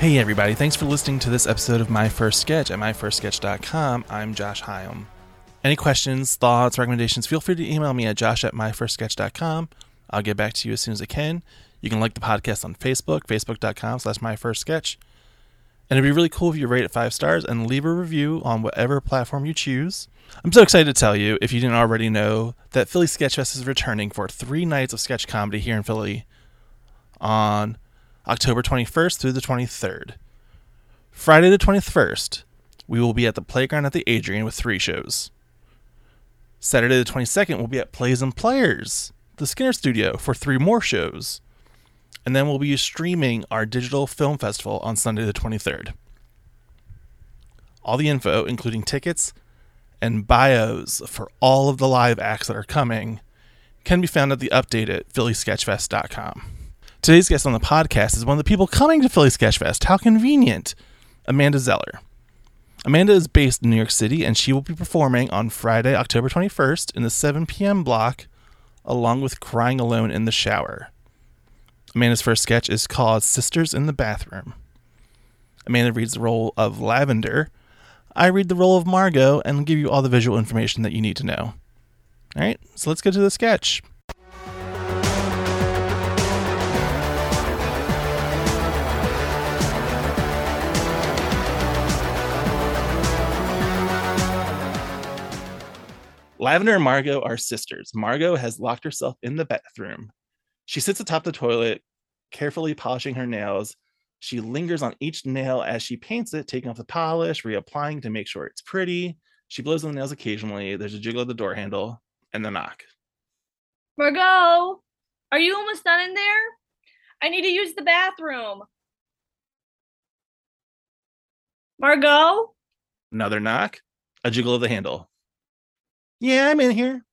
Hey everybody, thanks for listening to this episode of My First Sketch at myfirstsketch.com. I'm Josh Hyam. Any questions, thoughts, recommendations, feel free to email me at josh at myfirstsketch.com. I'll get back to you as soon as I can. You can like the podcast on Facebook, facebook.com slash myfirstsketch. And it'd be really cool if you rate it five stars and leave a review on whatever platform you choose. I'm so excited to tell you, if you didn't already know, that Philly Sketchfest is returning for three nights of sketch comedy here in Philly on October 21st through the 23rd. Friday the 21st, we will be at the Playground at the Adrienne with three shows. Saturday the 22nd, we'll be at Plays and Players, the Skinner Studio, for three more shows. And then we'll be streaming our digital film festival on Sunday the 23rd. All the info, including tickets and bios for all of the live acts that are coming, can be found at the update at phillysketchfest.com. Today's guest on the podcast is one of the people coming to Philly Sketchfest. How convenient! Amanda Zeller. Amanda is based in New York City and she will be performing on Friday, October 21st in the 7 p.m. block along with Crying Alone in the Shower. Amanda's first sketch is called Sisters in the Bathroom. Amanda reads the role of Lavender. I read the role of Margot and give you all the visual information that you need to know. All right, so let's get to the sketch. Lavender and Margot are sisters. Margot has locked herself in the bathroom. She sits atop the toilet, carefully polishing her nails. She lingers on each nail as she paints it, taking off the polish, reapplying to make sure it's pretty. She blows on the nails occasionally. There's a jiggle of the door handle and the knock. Margot, are you almost done in there? I need to use the bathroom. Margot? Another knock, a jiggle of the handle. Yeah, I'm in here.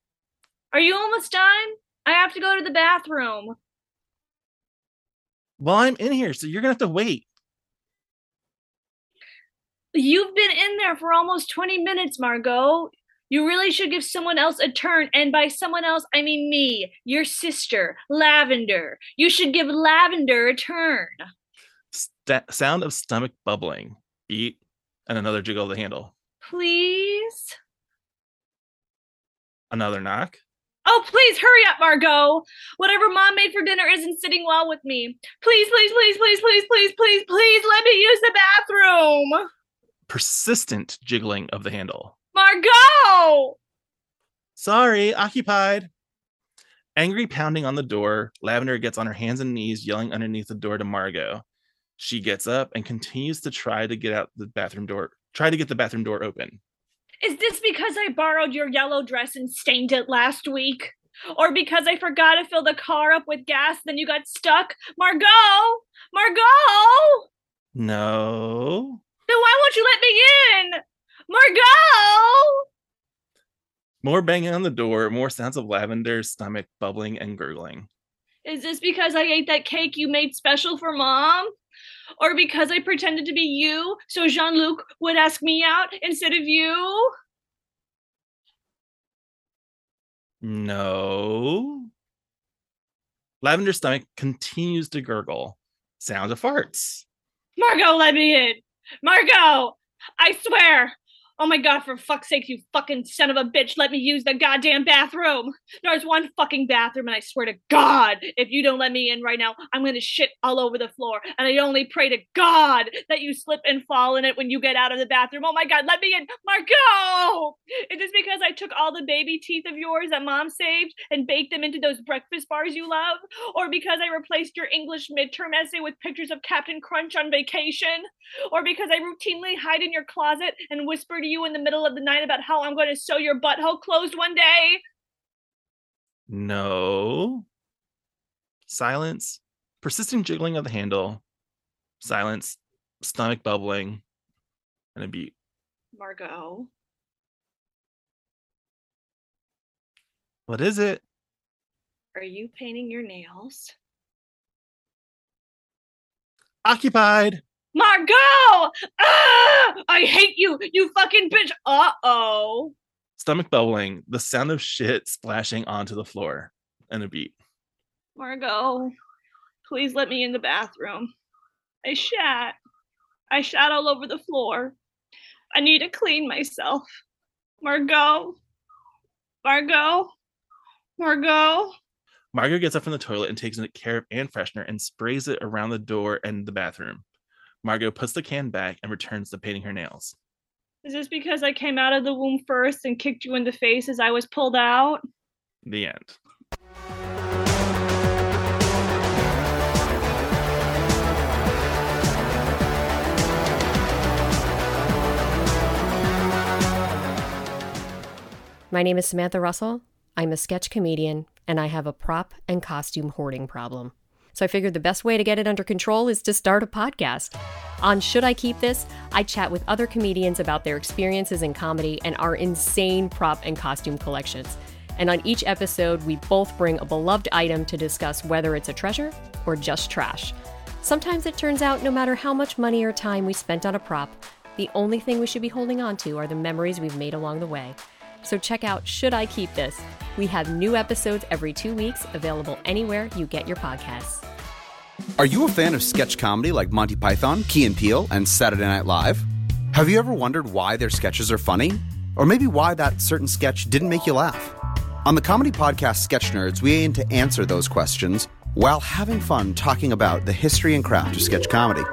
Are you almost done? I have to go to the bathroom. Well, I'm in here, so you're gonna have to wait. You've been in there for almost 20 minutes, Margot. You really should give someone else a turn. And by someone else, I mean me, your sister, Lavender. You should give Lavender a turn. St- sound of stomach bubbling. Eat, and another jiggle of the handle. Please? Another knock. Oh, please hurry up, Margot. Whatever mom made for dinner isn't sitting well with me. Please, please, please, please, please, please, please, please let me use the bathroom. Persistent jiggling of the handle. Margot! Sorry, occupied. Angry pounding on the door, Lavender gets on her hands and knees, yelling underneath the door to Margot. She gets up and continues to try to get out the bathroom door, try to get the bathroom door open. Is this because I borrowed your yellow dress and stained it last week? Or because I forgot to fill the car up with gas, then you got stuck? Margot! Margot! No. Then why won't you let me in? Margot! More banging on the door, more sounds of Lavender's stomach bubbling and gurgling. Is this because I ate that cake you made special for mom? Or because I pretended to be you so Jean Luc would ask me out instead of you? No. Lavender's stomach continues to gurgle. Sounds of farts. Margot, let me in. Margot, I swear, Oh my god, for fuck's sake, you fucking son of a bitch, let me use the goddamn bathroom. There's one fucking bathroom, and I swear to God, if you don't let me in right now, I'm gonna shit all over the floor. And I only pray to God that you slip and fall in it when you get out of the bathroom. Oh my god, let me in. Margot! Is this because I took all the baby teeth of yours that mom saved and baked them into those breakfast bars you love? Or because I replaced your English midterm essay with pictures of Captain Crunch on vacation? Or because I routinely hide in your closet and whisper to you in the middle of the night about how I'm going to sew your butthole closed one day? No. Silence. Persistent jiggling of the handle. Silence. Stomach bubbling. And a beat. Margot. What is it? Are you painting your nails? Occupied. Margot! Ah! I hate you, you fucking bitch. Uh oh. Stomach bubbling, the sound of shit splashing onto the floor, and a beat. Margot, please let me in the bathroom. I shat. I shat all over the floor. I need to clean myself. Margot. Margot. Margot. Margot gets up from the toilet and takes care of Anne Freshener and sprays it around the door and the bathroom. Margot puts the can back and returns to painting her nails. Is this because I came out of the womb first and kicked you in the face as I was pulled out? The end. My name is Samantha Russell. I'm a sketch comedian, and I have a prop and costume hoarding problem. So I figured the best way to get it under control is to start a podcast. On Should I Keep This, I chat with other comedians about their experiences in comedy and our insane prop and costume collections. And on each episode, we both bring a beloved item to discuss whether it's a treasure or just trash. Sometimes it turns out no matter how much money or time we spent on a prop, the only thing we should be holding on to are the memories we've made along the way. So check out Should I Keep This? We have new episodes every two weeks, available anywhere you get your podcasts. Are you a fan of sketch comedy like Monty Python, Key and Peele, and Saturday Night Live? Have you ever wondered why their sketches are funny? Or maybe why that certain sketch didn't make you laugh? On the comedy podcast Sketch Nerds, we aim to answer those questions while having fun talking about the history and craft of sketch comedy.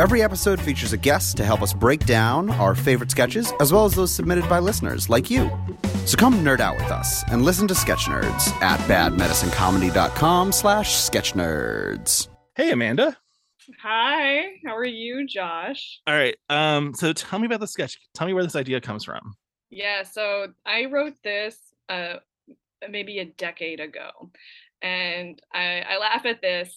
Every episode features a guest to help us break down our favorite sketches, as well as those submitted by listeners like you. So come nerd out with us and listen to Sketch Nerds at badmedicinecomedy.com slash sketchnerds. Hey, Amanda. Hi, how are you, Josh? All right. Um. So tell me about the sketch. Tell me where this idea comes from. Yeah, so I wrote this uh maybe a decade ago. And I, I laugh at this.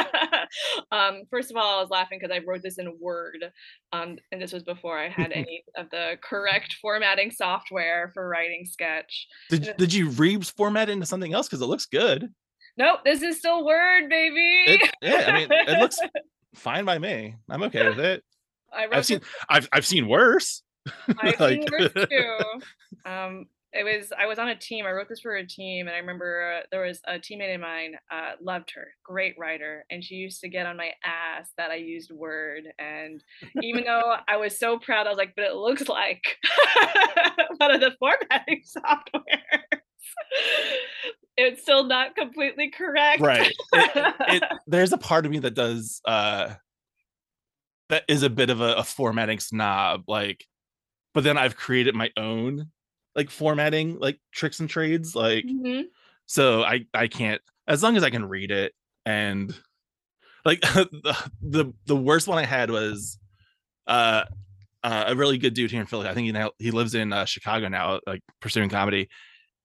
um, first of all, I was laughing because I wrote this in Word, um, and this was before I had any of the correct formatting software for writing sketch. Did Did you re-format it into something else? Because it looks good. Nope, this is still Word, baby. It, yeah, I mean, it looks fine by me. I'm okay with it. I I've seen I've I've seen worse. I've Like- seen worse too. Um, it was I was on a team. I wrote this for a team, and I remember uh, there was a teammate of mine. Uh, loved her, great writer, and she used to get on my ass that I used Word. And even though I was so proud, I was like, "But it looks like one of the formatting software." it's still not completely correct. right. It, it, there's a part of me that does uh that is a bit of a, a formatting snob, like, but then I've created my own like formatting like tricks and trades, like Mhm. so I I can't as long as I can read it and like the the, the worst one I had was uh, uh a really good dude here in Philly. I think he now he lives in uh, Chicago now, like pursuing comedy.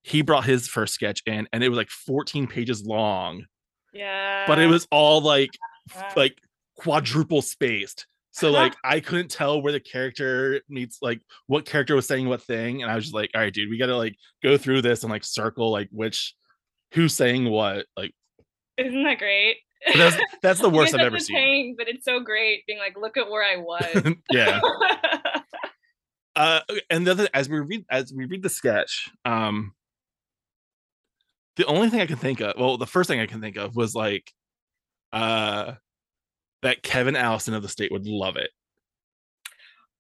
He brought his first sketch in, and it was like 14 pages long, Yeah. but it was all like Wow. like quadruple spaced. So like I couldn't tell where the character meets like what character was saying what thing, and I was just like, all right, dude, we gotta like go through this and like circle like which who's saying what. Like Isn't that great? that's that's the worst I've ever seen. pain, but it's so great being like, look at where I was. yeah. Uh, and the other as we read as we read the sketch, um, the only thing I can think of, well, the first thing I can think of was like, uh, that Kevin Allison of the state would love it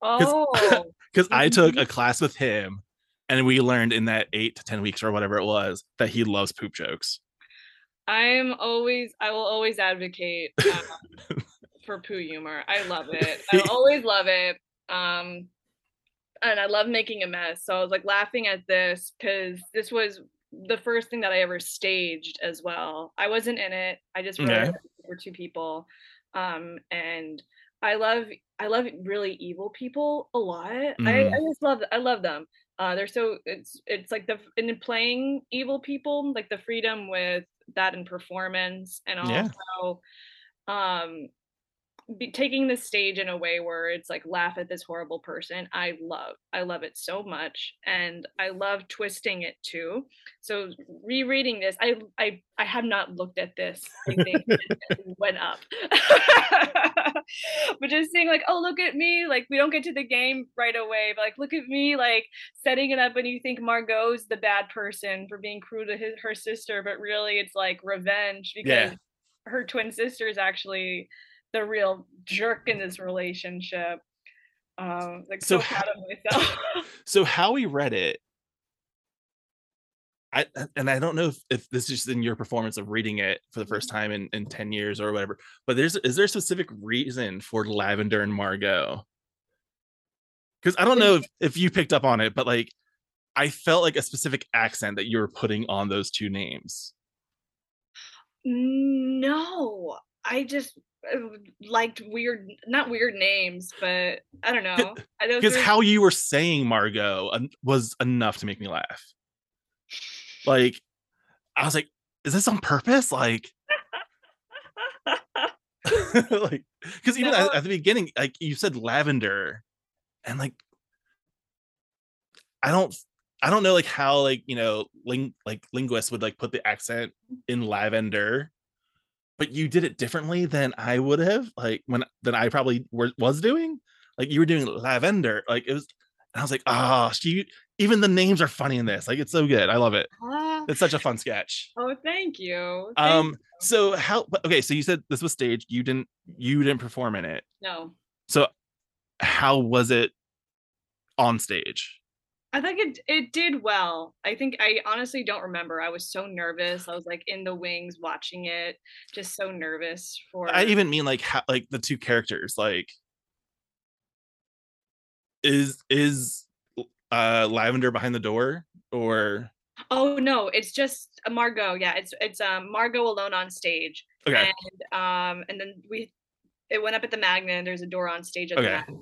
oh, because I took Mhm. a class with him, and we learned in that eight to ten weeks or whatever it was that he loves poop jokes. I'm always, I will always advocate um, for poo humor. I love it. I always love it. Um, and I love making a mess. So I was like laughing at this because this was the first thing that I ever staged as well. I wasn't in it. I just wrote Okay. it for two people. Um, and I love, I love really evil people a lot. I, I Mhm. just love, I love them. Uh, they're so it's it's like the in playing evil people, like the freedom with that in performance, and Yeah. also um be, taking the stage in a way where it's like laugh at this horrible person i love i love it so much and i love twisting it too so rereading this i i i have not looked at this i think went up but just seeing like oh look at me like we don't get to the game right away but like look at me like setting it up and you think margot's the bad person for being cruel to his, her sister but really it's like revenge because Yeah. her twin sister is actually the real jerk in this relationship. Um, like so, So proud of myself. so how we read it I, and I don't know if, if this is in your performance of reading it for the first time in, in 10 years or whatever, but there's is there a specific reason for Lavender and Margot? Because I don't know if, if you picked up on it, but like I felt like a specific accent that you were putting on those two names. no, I just uh, liked weird, not weird names, but I don't know. Because how you were saying Margot was enough to make me laugh. Like I was like, is this on purpose? Like like because even No. at, at the beginning like you said lavender and like i don't i don't know like how like you know ling like linguists would like put the accent in lavender but you did it differently than i would have like when than i probably were, was doing like you were doing lavender like it was and i was like ah she even the names are funny in this like it's so good i love it Ah, it's such a fun sketch oh, thank you. Thank um you. so how okay so you said this was staged you didn't you didn't perform in it no, so how was it on stage? I think it it did well. I think I honestly don't remember. I was so nervous. I was like in the wings watching it, just so nervous for. I even mean like how like the two characters like is is uh Lavender behind the door or Oh no, it's just uh, Margot. Yeah, it's it's um Margot alone on stage, okay and um and then we it went up at the Magna. and There's a door on stage at the Okay.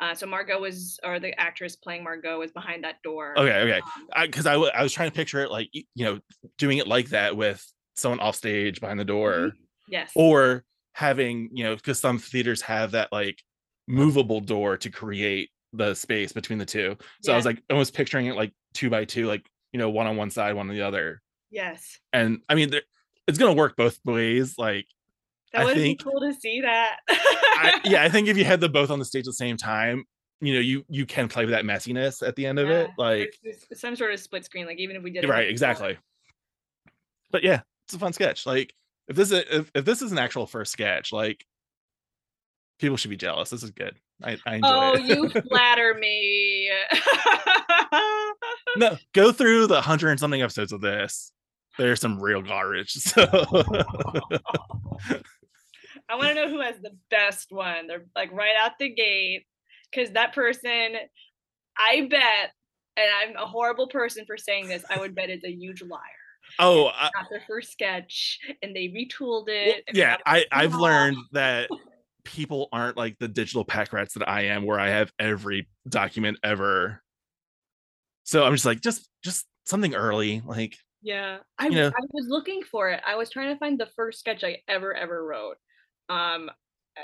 Uh, so Margot was, or the actress playing Margot was behind that door. okay okay Um, because I, w- I was trying to picture it like you know doing it like that with someone off stage behind the door yes. or having you know because some theaters have that like movable door to create the space between the two so i was Yeah. like almost picturing it like two by two like you know one on one side one on the other yes. and i mean there, it's gonna work both ways like That I would think- be cool to see that. I, yeah i think if you had them both on the stage at the same time you know you you can play with that messiness at the end of it like some sort of split screen, like even if we did right exactly but yeah it's a fun sketch like if this is if, if this is an actual first sketch like people should be jealous this is good i, I enjoy Oh, it you flatter me. no go through the hundred and something episodes of this there's some real garbage so I want to know who has the best one. They're like right out the gate, because that person, I bet, and I'm a horrible person for saying this, I would bet is a huge liar. oh I, Not their first sketch, and they retooled it. they yeah I, I've learned that people aren't like the digital pack rats that i am where i have every document ever so i'm just like just just something early like Yeah, I, you know- I was looking for it. I was trying to find the first sketch I ever ever wrote, um,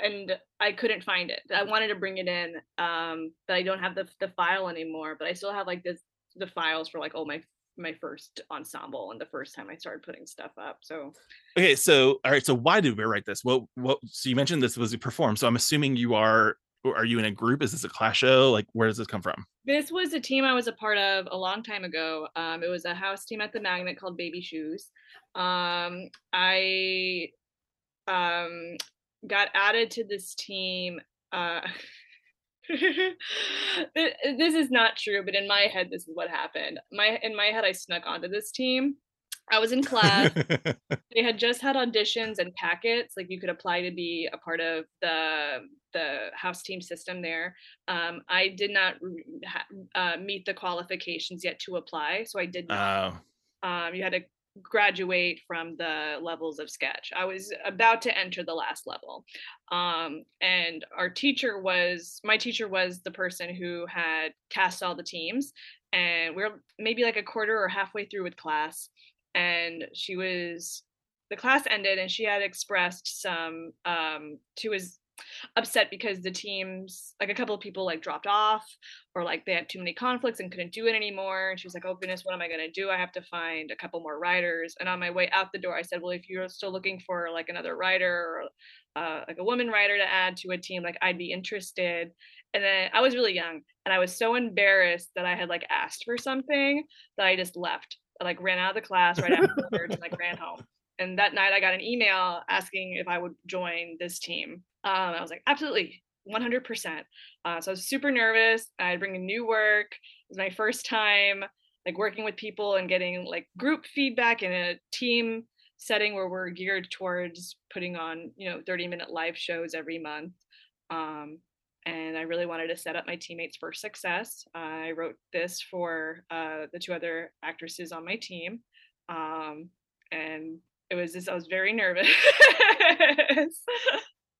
and I couldn't find it. I wanted to bring it in, um, but I don't have the the file anymore. But I still have like this the files for like all my my first ensemble and the first time I started putting stuff up. So Okay, so all right, so why did we write this? What what so you mentioned this was a perform. So I'm assuming you are are you in a group? Is this a class show? Like where does this come from? this was a team I was a part of a long time ago. Um, it was a house team at the Magnet called Baby Shoes. Um, I um, got added to this team. Uh, this is not true, but in my head, this is what happened. My in my head, I snuck onto this team. I was in class. they had just had auditions and packets like you could apply to be a part of the the house team system there um, i did not uh, meet the qualifications yet to apply so i did not Oh, um, you had to graduate from the levels of sketch. I was about to enter the last level um, and our teacher was my teacher was the person who had cast all the teams and we are maybe like a quarter or halfway through with class and she was the class ended and she had expressed some um she was upset because the teams like a couple of people like dropped off or like they had too many conflicts and couldn't do it anymore. And she was like oh goodness what am i going to do? I have to find a couple more writers and on my way out the door i said well if you're still looking for like another writer or uh, like a woman writer to add to a team like i'd be interested. And then i was really young and i was so embarrassed that i had like asked for something that i just left I like ran out of the class right afterwards and like ran home and that night I got an email asking if I would join this team. Um, I was like, absolutely, 100%. Uh, so I was super nervous. I'd bring in new work. It was my first time like working with people and getting like group feedback in a team setting where we're geared towards putting on you know 30 minute live shows every month um, and i really wanted to set up my teammates for success i wrote this for uh, the two other actresses on my team um, and it was just i was very nervous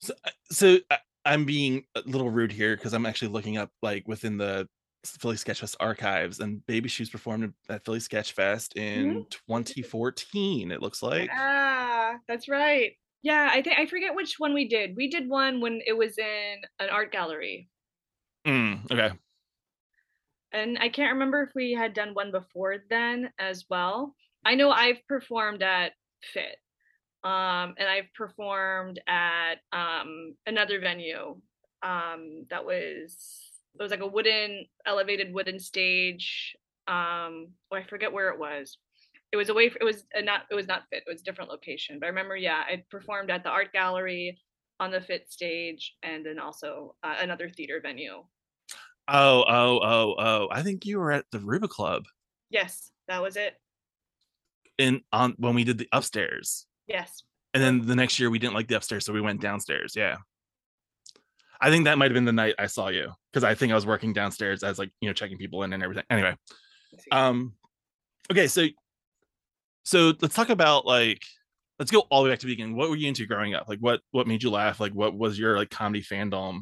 so, uh, so I, i'm being a little rude here because i'm actually looking up like within the Philly Sketchfest archives, and Baby Shoes performed at Philly Sketchfest in mm-hmm. 2014. It looks like. Ah, that's right. Yeah, I think I forget which one we did. We did one when it was in an art gallery. Mm, okay. And I can't remember if we had done one before then as well. I know I've performed at Fit, um, and I've performed at um, another venue um, that was it was like a wooden elevated wooden stage um oh, i forget where it was. It was away it was not it was not fit it was a different location. But i remember yeah i performed at the art gallery on the fit stage and then also uh, another theater venue. Oh oh oh oh i think you were at the ruba club. Yes that was it in on when we did the upstairs yes and then the next year we didn't like the upstairs so we went downstairs yeah I think that might have been the night I saw you because I think I was working downstairs as like you know checking people in and everything. Anyway, um, okay, so so let's talk about like let's go all the way back to the beginning. What were you into growing up? Like what what made you laugh? Like what was your like comedy fandom?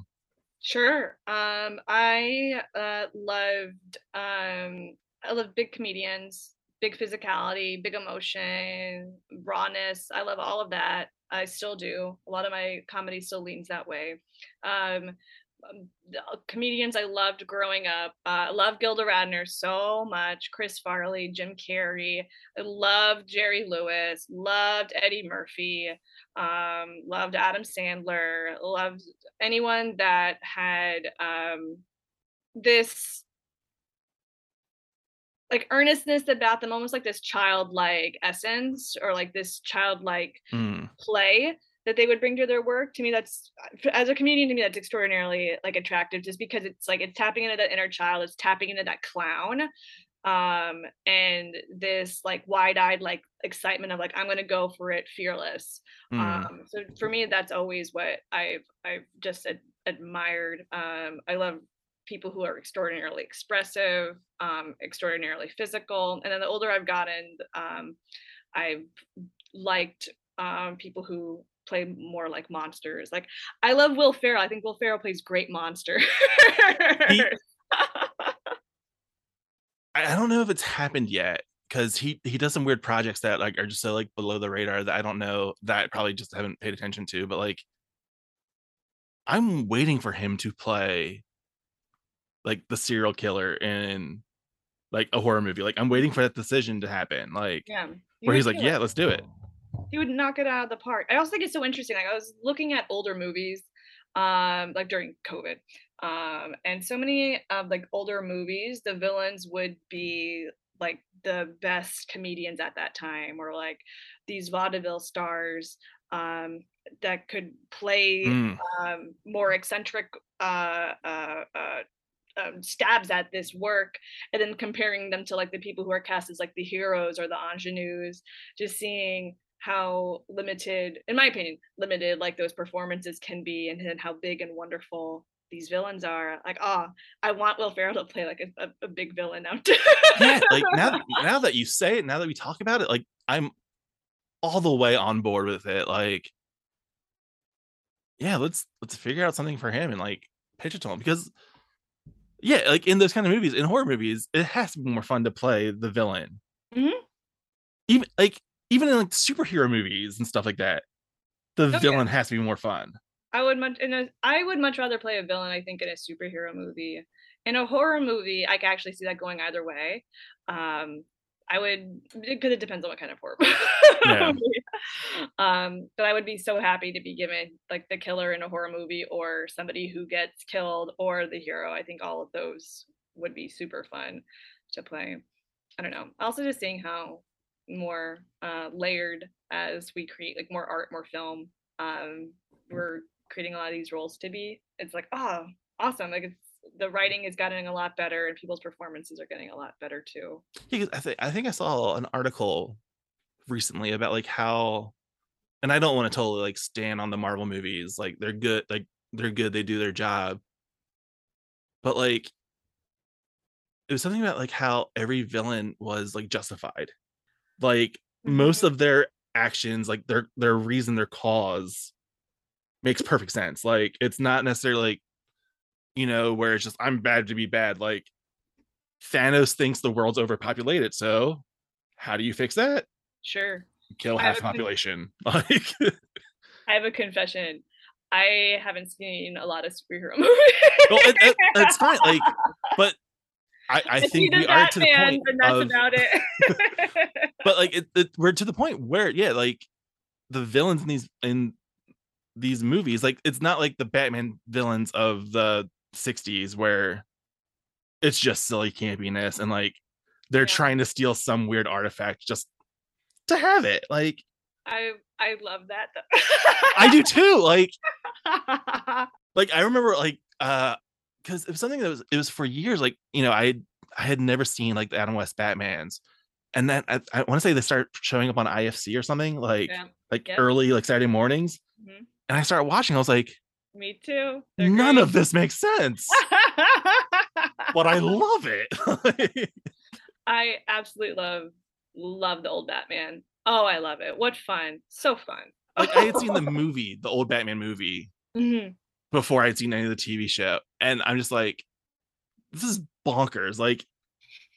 Sure. Um, I uh, loved um, I love big comedians, big physicality, big emotion, rawness. I love all of that. I still do. A lot of my comedy still leans that way. Um, um uh, comedians I loved growing up. Uh, I love Gilda Radner so much. Chris Farley, Jim Carrey. I loved Jerry Lewis. Loved Eddie Murphy. Um, loved Adam Sandler. Loved anyone that had um, this like earnestness about them almost like this childlike essence or like this childlike mm. play that they would bring to their work to me that's as a comedian to me that's extraordinarily like attractive just because it's like it's tapping into that inner child it's tapping into that clown um and this like wide-eyed like excitement of like i'm gonna go for it fearless mm. um so for me that's always what i've i've just ad- admired um i love people who are extraordinarily expressive, um, extraordinarily physical. And then the older I've gotten, um, I've liked um, people who play more like monsters. Like I love Will Ferrell. I think Will Ferrell plays great monster. he, I don't know if it's happened yet because he he does some weird projects that like are just so like below the radar that I don't know that I probably just haven't paid attention to. But like I'm waiting for him to play like the serial killer in like a horror movie. Like I'm waiting for that decision to happen. Like yeah, where he's like, yeah, let's do it. He would knock it out of the park. I also think it's so interesting. Like I was looking at older movies, um, like during COVID, um, and so many of like older movies, the villains would be like the best comedians at that time, or like these vaudeville stars um, that could play mm. um, more eccentric uh, uh, uh, um, stabs at this work and then comparing them to like the people who are cast as like the heroes or the ingenues just seeing how limited in my opinion limited like those performances can be and, and how big and wonderful these villains are like oh i want will ferrell to play like a, a, a big villain now yeah like now now that you say it now that we talk about it like i'm all the way on board with it like yeah let's let's figure out something for him and like pitch it to him because yeah, like in those kind of movies, in horror movies, it has to be more fun to play the villain. Mm-hmm. Even like even in like superhero movies and stuff like that, the okay. villain has to be more fun. I would much in a, I would much rather play a villain. I think in a superhero movie. In a horror movie, I can actually see that going either way. Um, I would because it depends on what kind of horror yeah. um, but I would be so happy to be given like the killer in a horror movie or somebody who gets killed or the hero. I think all of those would be super fun to play. I don't know. Also just seeing how more uh, layered as we create like more art, more film. Um, we're creating a lot of these roles to be. It's like, oh, awesome! Like it's the writing is getting a lot better, and people's performances are getting a lot better too. Yeah, I think I think I saw an article recently about like how, and I don't want to totally like stand on the Marvel movies. Like they're good, like they're good, they do their job. But like, it was something about like how every villain was like justified. Like most Mhm. of their actions, like their their reason, their cause, makes perfect sense. Like it's not necessarily like, you know, where it's just I'm bad to be bad. Like Thanos thinks the world's overpopulated. So how do you fix that? Sure. Kill half the a con- population. Like I have a confession. I haven't seen a lot of superhero movies. well, it, it- it's fine. Like, but I, I think we the are to the point. but that's of- about it. but like it, we're to the point where yeah, like the villains in these in these movies, like it's not like the Batman villains of the '60s where it's just silly campiness and like they're Yeah. trying to steal some weird artifact just to have it. Like I I love that. Though. I do too. Like like I remember like uh because it was something that was it was for years like you know I I had never seen like the Adam West Batman's and then I, I want to say they start showing up on IFC or something like yeah, like early like Saturday mornings Mhm. and I started watching I was like me too. They're none great. of this makes sense but I love it I absolutely love love the old Batman. Oh, I love it. What fun. So fun. like I had seen the movie the old Batman movie Mhm. before I'd seen any of the TV show and I'm just like this is bonkers like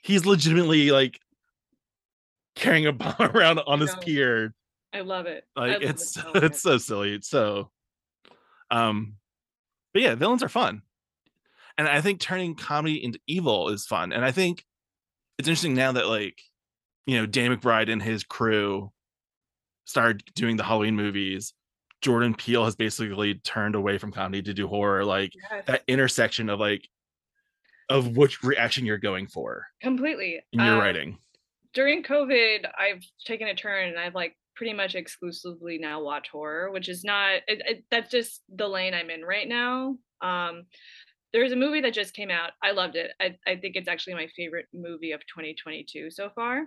he's legitimately like carrying a bomb around on his pier I love it. I like love it's it so it's so silly it's so um but yeah villains are fun. And i think turning comedy into evil is fun. And i think it's interesting now that like you know dan mcbride and his crew started doing the halloween movies jordan peele has basically turned away from comedy to do horror like Yes, that intersection of like of which reaction you're going for completely. in your Um, writing. during COVID, I've taken a turn and I've like pretty much exclusively now watch horror, which is not it, it, that's just the lane I'm in right now. Um, there's a movie that just came out. I loved it. I, I think it's actually my favorite movie of 2022 so far.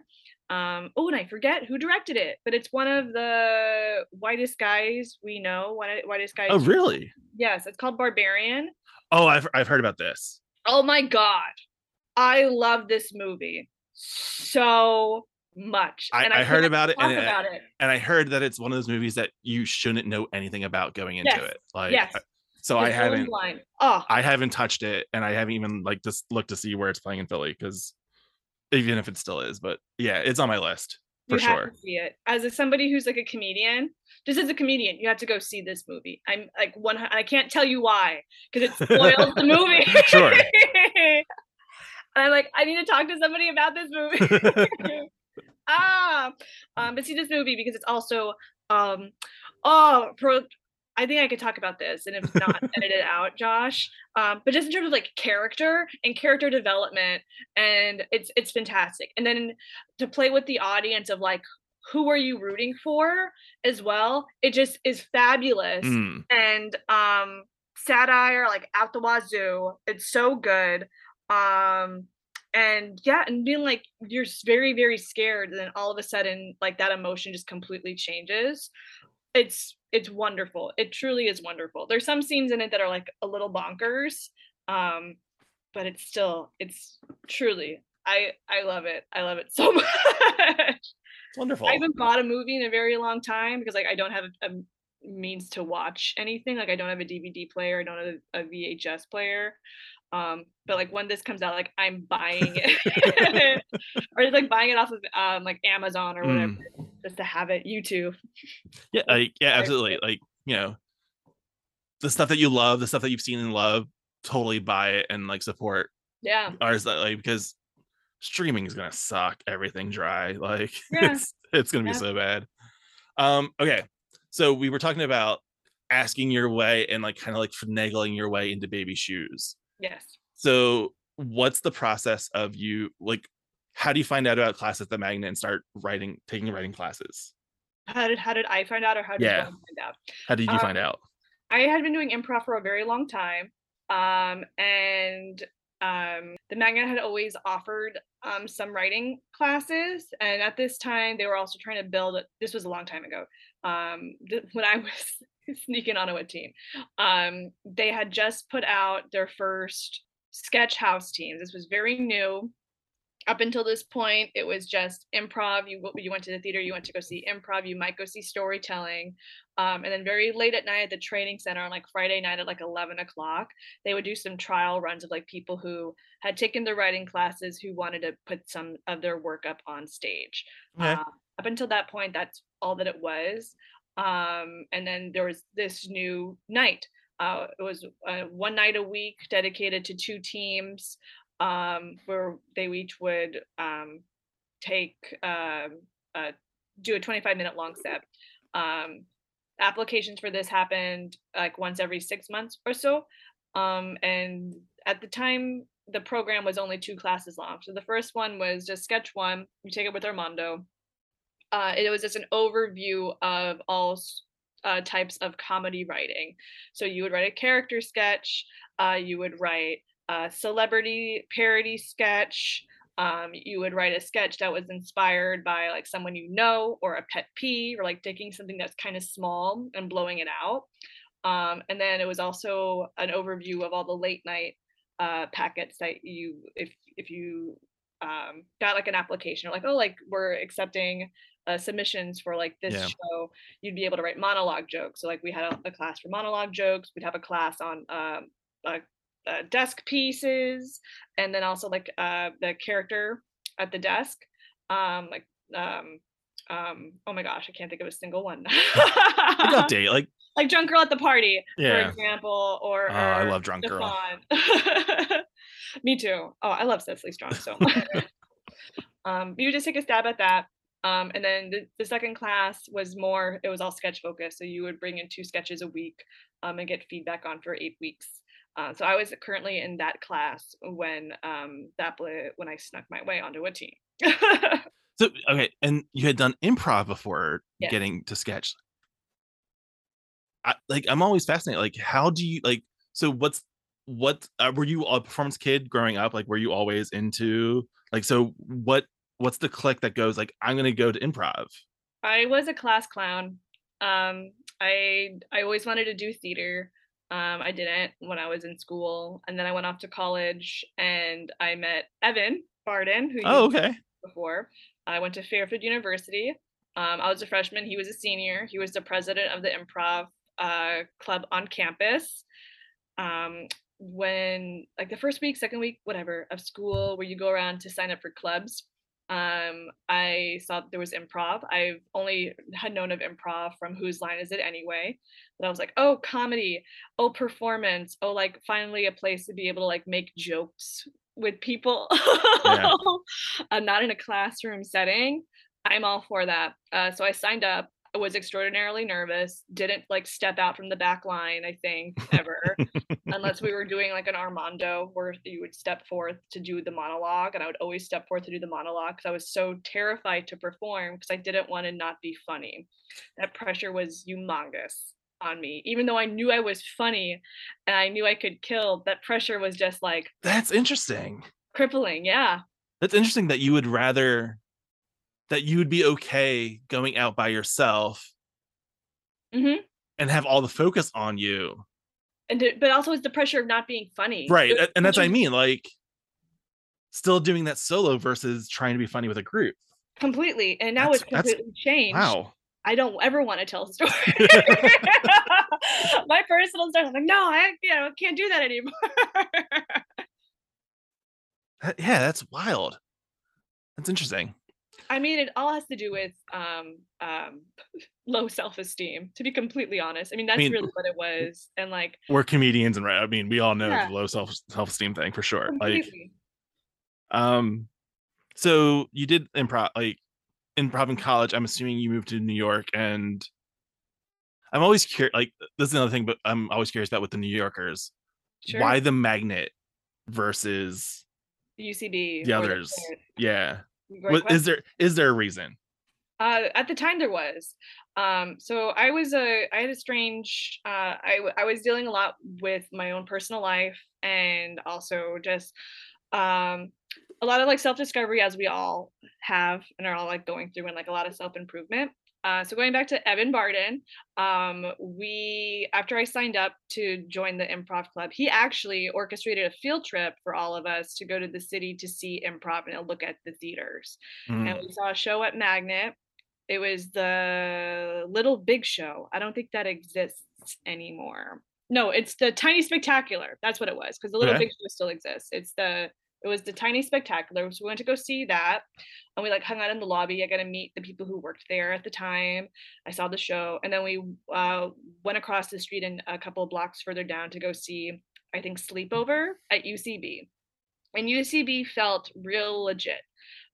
Um, oh, and I forget who directed it, but it's one of the whitest guys we know. One of whitest guys. oh really Yes, it's called Barbarian. oh i've, I've heard about this Oh my god. I love this movie so much. I- and I heard about it, and about it. and I heard that it's one of those movies that you shouldn't know anything about going into Yes, it. Like, yes. I- so I haven't. Oh, I haven't touched it, and I haven't even like just looked to see where it's playing in Philly because even if it still is, but yeah, it's on my list for you have sure. to see it. As a, somebody who's like a comedian, just as a comedian, you have to go see this movie. I'm like one. I can't tell you why because it spoils the movie. Sure. and I'm like, I need to talk to somebody about this movie. ah, um, but see this movie because it's also um, oh, pro. I think I could talk about this, and if not, edit it out, Josh. Um, but just in terms of like character and character development, and it's it's fantastic. And then to play with the audience of like who are you rooting for as well, it just is fabulous Mm, and um satire like out the wazoo it's so good um and yeah and being like you're very very scared and then all of a sudden like that emotion just completely changes it's it's wonderful it truly is wonderful there's some scenes in it that are like a little bonkers um but it's still it's truly i i love it i love it so much it's wonderful. I haven't bought a movie in a very long time because like I don't have a, a means to watch anything. Like I don't have a DVD player, I don't have a, a VHS player. Um, but like when this comes out, like I'm buying it, or just like buying it off of um like Amazon or whatever, Mm. just to have it. You too. yeah, like, yeah, absolutely. Like you know, the stuff that you love, the stuff that you've seen and love, totally buy it and like support Yeah. ours that like because streaming is gonna suck everything dry like Yeah. it's it's gonna be Yeah. so bad um okay so we were talking about asking your way and like kind of like finagling your way into baby shoes Yes. so what's the process of you like how do you find out about classes at the magnet and start writing taking writing classes How did how did I find out, or how did Yeah. you find out? How did you find Um, out? I had been doing improv for a very long time, um, and um, the magnet had always offered um, some writing classes, and at this time they were also trying to build. This was a long time ago, um, th- when I was sneaking onto a team. Um, they had just put out their first sketch house teams. This was very new. Up until this point, it was just improv. You you went to the theater, you went to go see improv. You might go see storytelling, um, and then very late at night at the training center on like Friday night at like 11 o'clock, they would do some trial runs of like people who had taken the writing classes who wanted to put some of their work up on stage. Okay. Uh, up until that point, that's all that it was. Um, and then there was this new night. Uh, it was uh, one night a week dedicated to two teams um, where they each would um, take uh, do a 25 minute long set. Um, applications for this happened like once every six months or so. Um, and at the time, the program was only two classes long. So the first one was just sketch one. You take it with Armando. Uh, it was just an overview of all uh, types of comedy writing. So you would write a character sketch. Uh, you would write a celebrity parody sketch. Um, you would write a sketch that was inspired by like someone you know or a pet peeve or like taking something that's kind of small and blowing it out. Um, and then it was also an overview of all the late night uh, packets that you, if if you um, got like an application or like oh like we're accepting uh, submissions for like this Yeah. show, you'd be able to write monologue jokes. So like we had a, a class for monologue jokes. We'd have a class on um, uh, uh, desk pieces, and then also like uh, the character at the desk. Um, like um, um, oh my gosh, I can't think of a single one. Like update, like like drunk girl at the party, for example, or, Oh, I love drunk girl. Me too. Oh, I love Cecily Strong so much. um, you just take a stab at that. Um, and then the, the second class was more, it was all sketch focused. So you would bring in two sketches a week um, and get feedback on for eight weeks. Uh, so I was currently in that class when um, that bla- when I snuck my way onto a team. So okay, and you had done improv before Yes. getting to sketch. I, like I'm always fascinated. Like, how do you like? So what's what? Uh, were you a performance kid growing up? Like, were you always into like? So what? What's the click that goes like? I'm gonna go to improv. I was a class clown. Um, I I always wanted to do theater. Um, I didn't when I was in school, and then I went off to college, and I met Evan Barden, who you Oh, met okay. before. I went to Fairfield University. Um, I was a freshman. He was a senior. He was the president of the improv uh, club on campus. Um, when like the first week, second week, whatever of school, where you go around to sign up for clubs, um, I saw that there was improv. I've only had known of improv from Whose Line Is It Anyway? But I was like, oh, comedy, oh, performance, oh, like finally a place to be able to like make jokes with people, Yeah. uh, not in a classroom setting. I'm all for that. Uh, so I signed up. Was extraordinarily nervous. Didn't like step out from the back line. I think ever unless we were doing like an Armando where you would step forth to do the monologue, and I would always step forth to do the monologue because I was so terrified to perform because I didn't want to not be funny. That pressure was humongous on me, even though I knew I was funny and I knew I could kill. That pressure was just like That's interesting. crippling. Yeah, That's interesting that you would rather that you would be okay going out by yourself hmm and have all the focus on you. and it- but also it's the pressure of not being funny. Right. It- And that's what I mean. Like still doing that solo versus trying to be funny with a group. completely. And now That's- it's completely changed. Wow. I don't ever want to tell a story. My personal story. I'm like, no, I you know, can't do that anymore. Yeah, that's wild. That's interesting. I mean, it all has to do with um, um, low self-esteem. To be completely honest, I mean that's mean- really what it was. And like, We're comedians and right. I mean, we all know Yeah. the low self self esteem thing for sure. Like um so you did improv like improv in college. I'm assuming you moved to New York and I'm always curious like this is another thing, but I'm always curious about with the New Yorkers. sure. Why the magnet versus UCB? the others? Barrett? Yeah. Great is there is there a reason? Uh, at the time, there was. Um, so I was a, I had a strange. Uh, I I was dealing a lot with my own personal life and also just um, a lot of like self discovery, as we all have and are all like going through, and like a lot of self improvement. Uh, so going back to Evan Barden, um, we after I signed up to join the improv club, he actually orchestrated a field trip for all of us to go to the city to see improv and look at the theaters. Mm. And we saw a show at Magnet. It was the Little Big Show. I don't think that exists anymore. No, it's the Tiny Spectacular. That's what it was because the Little Okay. Big Show still exists. It's the it was the Tiny Spectacular. So we went to go see that, and we like hung out in the lobby. I got to meet the people who worked there at the time. I saw the show, and then we uh, went across the street and a couple of blocks further down to go see I think Sleepover at UCB, and UCB felt real legit.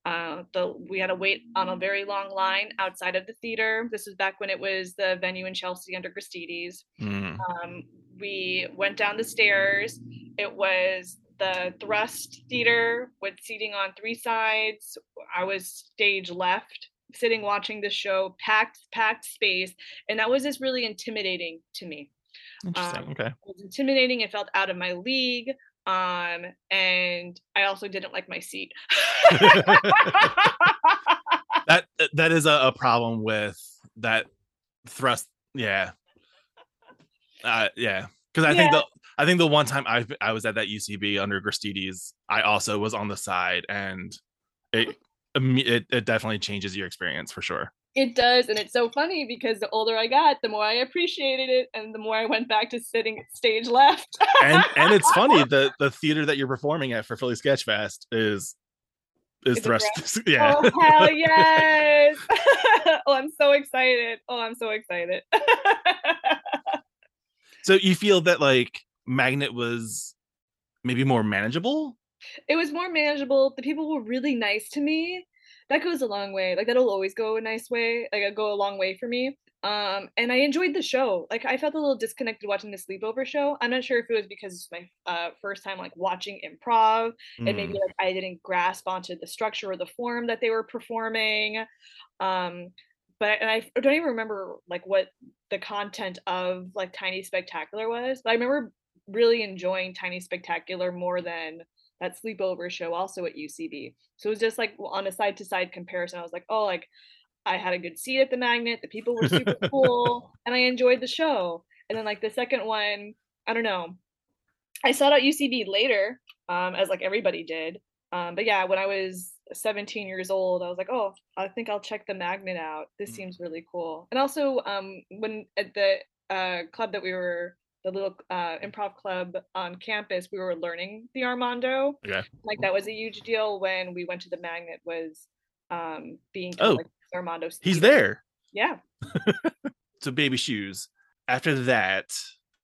Uh, the we had to wait on a very long line outside of the theater. This was back when it was the venue in Chelsea under Gristedes. Mm. Um, we went down the stairs. It was the Thrust Theater with seating on three sides. I was stage left, sitting watching the show, packed, packed space, and that was just really intimidating to me. Interesting. Um, okay. It was intimidating. It felt out of my league. Um, and I also didn't like my seat. That that is a, a problem with that thrust. Yeah. Uh, yeah. Because I think the I think the one time I I was at that UCB under Gristedes, I also was on the side, and it it, it definitely changes your experience for sure. It does, and it's so funny because the older I got, the more I appreciated it, and the more I went back to sitting stage left. and and it's funny the the theater that you're performing at for Philly Sketch Fest is is Is it thrust. yeah. Oh hell yes! oh, I'm so excited. Oh, I'm so excited. So you feel that like Magnet was maybe more manageable? it was more manageable. The people were really nice to me. That goes a long way. Like that'll always go a nice way. Like it'll go a long way for me. Um, and I enjoyed the show. Like I felt a little disconnected watching the sleepover show. I'm not sure if it was because it's my uh, first time like watching improv, and maybe Mm. like I didn't grasp onto the structure or the form that they were performing. Um, but and I don't even remember like what the content of like Tiny Spectacular was. But I remember really enjoying Tiny Spectacular more than that sleepover show also at UCB. So it was just like on a side to side comparison. I was like, oh, like I had a good seat at the magnet. The people were super cool, and I enjoyed the show. And then like the second one, I don't know. I saw it at UCB later, um, as like everybody did. Um, but yeah, when I was 17 years old, I was like, oh, I think I'll check the magnet out. This Mm. seems really cool. And also, um, when at the uh, club that we were, the little uh, improv club on campus, we were learning the Armando. Okay. Like that was a huge deal when we went to the magnet. Was um, being Oh, like Armando. He's there. Yeah. So baby shoes. After that,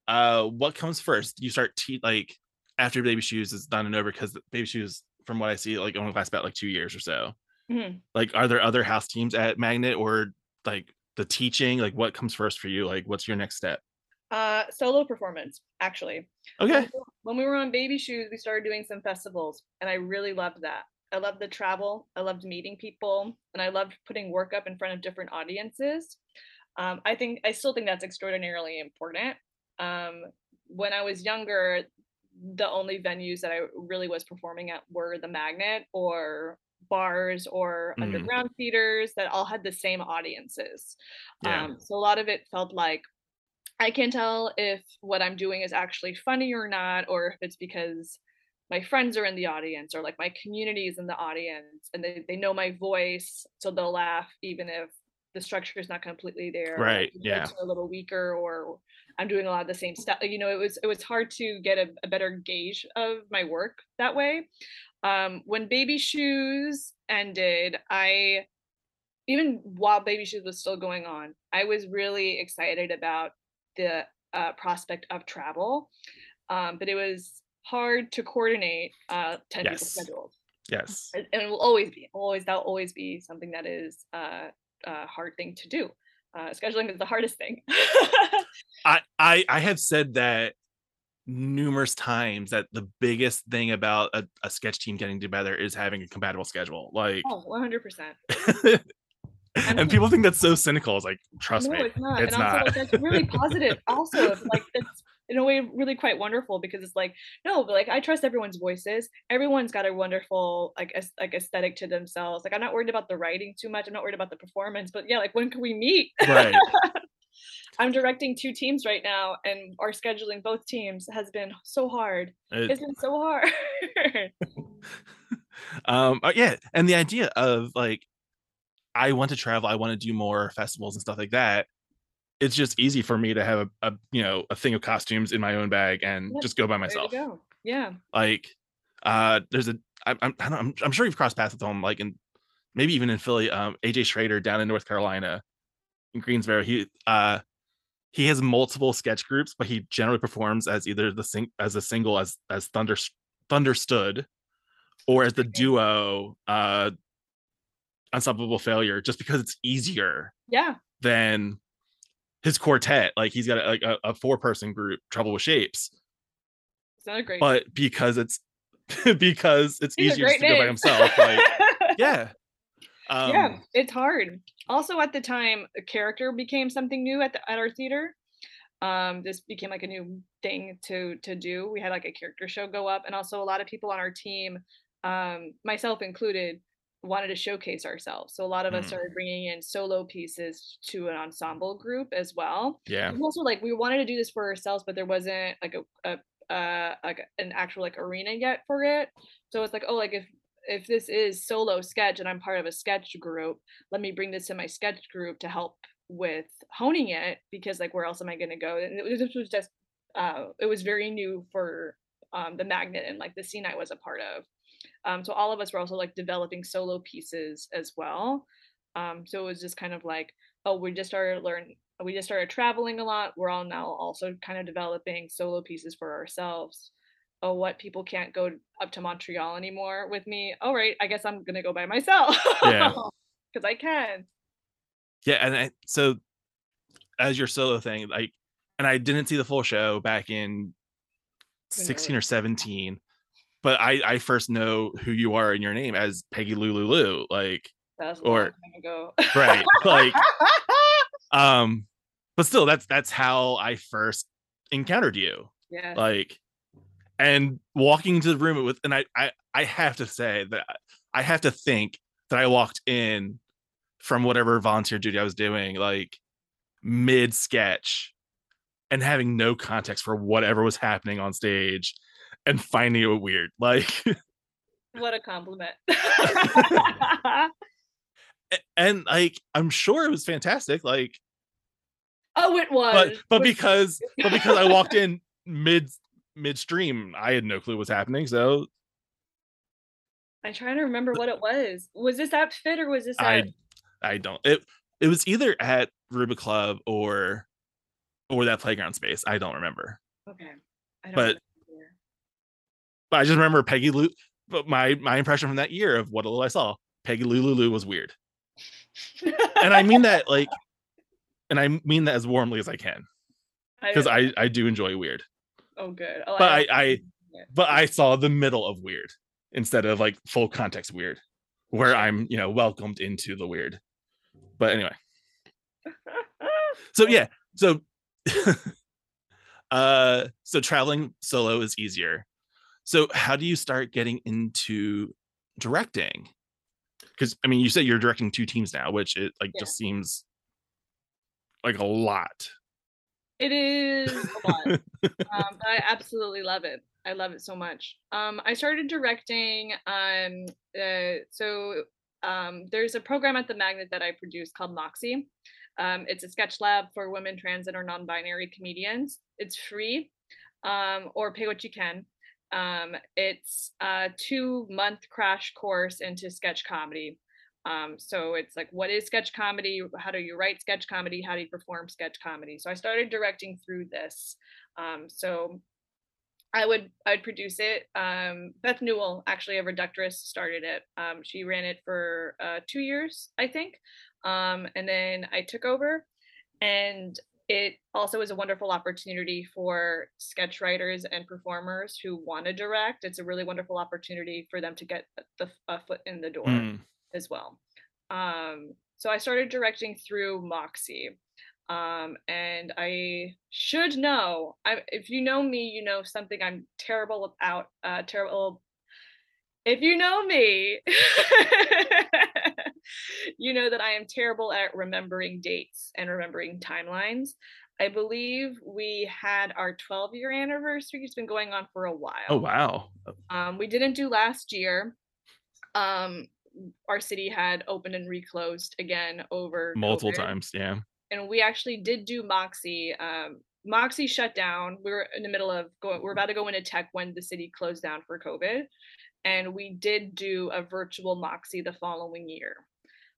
uh what comes first? You start te- like after baby shoes is done and over because baby shoes from what I see like only lasts about like 2 years or so. Mhm. Like are there other house teams at Magnet or like the teaching like what comes first for you? Like what's your next step? Uh, solo performance, actually. Okay. When we- were on Baby Shoes, we started doing some festivals, and I really loved that. I loved the travel. I loved meeting people, and I loved putting work up in front of different audiences. Um, I think I still think that's extraordinarily important. Um, when I was younger, the only venues that I really was performing at were the Magnet or bars or Mhm. underground theaters that all had the same audiences. Yeah. Um, so a lot of it felt like I can't tell if what I'm doing is actually funny or not, or if it's because my friends are in the audience or like my community is in the audience and they, they know my voice, so they'll laugh even if the structure is not completely there. Right, yeah. a little weaker or I'm doing a lot of the same stuff. You know, it was it was hard to get a, a better gauge of my work that way. Um, when Baby Shoes ended, I even while Baby Shoes was still going on, I was really excited about the uh, prospect of travel, um, but it was hard to coordinate uh, ten Yes. people schedules, Yes. and it will always be, always that'll always be something that is uh, a hard thing to do. Uh, scheduling is the hardest thing. I, I I have said that numerous times that the biggest thing about a, a sketch team getting together is having a compatible schedule. Like oh, one hundred percent. and people think that's so cynical. It's like, trust no, me, it's not. it's and also, not. like, that's really positive. also, like it's in a way really quite wonderful because it's like no, but like I trust everyone's voices. Everyone's got a wonderful like as, like aesthetic to themselves. Like I'm not worried about the writing too much. I'm not worried about the performance. But yeah, like when can we meet? right. I'm directing two teams right now, and our scheduling both teams has been so hard. It- It's been so hard. um uh, yeah and the idea of like i want to travel i want to do more festivals and stuff like that it's just easy for me to have a, a you know a thing of costumes in my own bag and Yep, just go by myself go. Yeah. like uh there's a I, I'm, I don't, I'm i'm sure you've crossed paths with him like in maybe even in philly um aj schrader down in north carolina in greensboro he uh he has multiple sketch groups but he generally performs as either the sing as a single as as thunder thunderstood or as the duo uh unstoppable failure just because it's easier Yeah. than his quartet like he's got a, like a, a four person group trouble with shapes It's not a great. but because it's because it's These easier to go by himself like yeah um yeah, it's hard. Also, at the time, a character became something new at the, at our theater. Um, this became like a new thing to to do. We had like a character show go up, and also a lot of people on our team, um, myself included, wanted to showcase ourselves. So a lot of us Mm. started bringing in solo pieces to an ensemble group as well. yeah also like we wanted to do this for ourselves, but there wasn't like a, a uh like an actual like arena yet for it. So it's like, oh, like if if this is solo sketch and I'm part of a sketch group, let me bring this to my sketch group to help with honing it because like where else am I gonna go? And it was, this was just uh it was very new for um the magnet and like the scene I was a part of. Um so all of us were also like developing solo pieces as well. Um so it was just kind of like, oh, we just started learn we just started traveling a lot. We're all now also kind of developing solo pieces for ourselves. Oh, what people can't go up to Montreal anymore with me. All right, I guess I'm gonna go by myself. Yeah. Because I can. yeah and I, so as your solo thing like and i didn't see the full show back in 16 or 17 but i i first know who you are in your name as peggy lulu Lou, like That's Or- right like um but still that's that's how i first encountered you yeah. like and walking into the room with and I, I i have to say that i have to think that i walked in from whatever volunteer duty i was doing like mid sketch and having no context for whatever was happening on stage and finding it weird like what a compliment. and like i'm sure it was fantastic like oh, it was. but but because but because i walked in mid midstream i had no clue what's happening so I'm trying to remember what it was. Was this at PHIT or was this I at I don't. It it was either at Ruba Club or or that playground space. I don't remember. Okay. I don't But- remember. But I just remember Peggy Lou. But my my impression from that year of what little I saw, Peggy Lou Lulu was weird, and I mean that like, and I mean that as warmly as I can because don't- I I do enjoy weird. Oh, good. Oh, But I I Yeah. but I saw the middle of weird instead of like full context weird, where I'm you know welcomed into the weird. But anyway. so yeah so uh so traveling solo is easier so how do you start getting into directing because i mean you said you're directing two teams now which it like Yeah. just seems like a lot It is a lot. um, but I absolutely love it. I love it so much. Um, I started directing. Um, uh, so um, there's a program at the Magnet that I produce called Moxie. Um, it's a sketch lab for women, trans, and or non-binary comedians. It's free, um, or pay what you can. Um, it's a two-month crash course into sketch comedy. Um, so it's like, what is sketch comedy? How do you write sketch comedy? How do you perform sketch comedy? So I started directing through this. Um, so I would I'd produce it. Um, Beth Newell, actually a reductress, started it. Um, she ran it for uh, two years, I think, um, and then I took over. And it also is a wonderful opportunity for sketch writers and performers who want to direct. It's a really wonderful opportunity for them to get the a foot in the door Mm, as well. Um, so I started directing through Moxie. Um, and I should know. I, if you know me, you know something I'm terrible about. Uh, terrible. If you know me, you know that I am terrible at remembering dates and remembering timelines. I believe we had our 12 year anniversary. It's been going on for a while. Oh wow. Um, we didn't do last year. Um, our city had opened and reclosed again over Multiple COVID. times, yeah. and we actually did do Moxie. Um, Moxie shut down. We were in the middle of going. We are about to go into tech when the city closed down for COVID, and we did do a virtual Moxie the following year.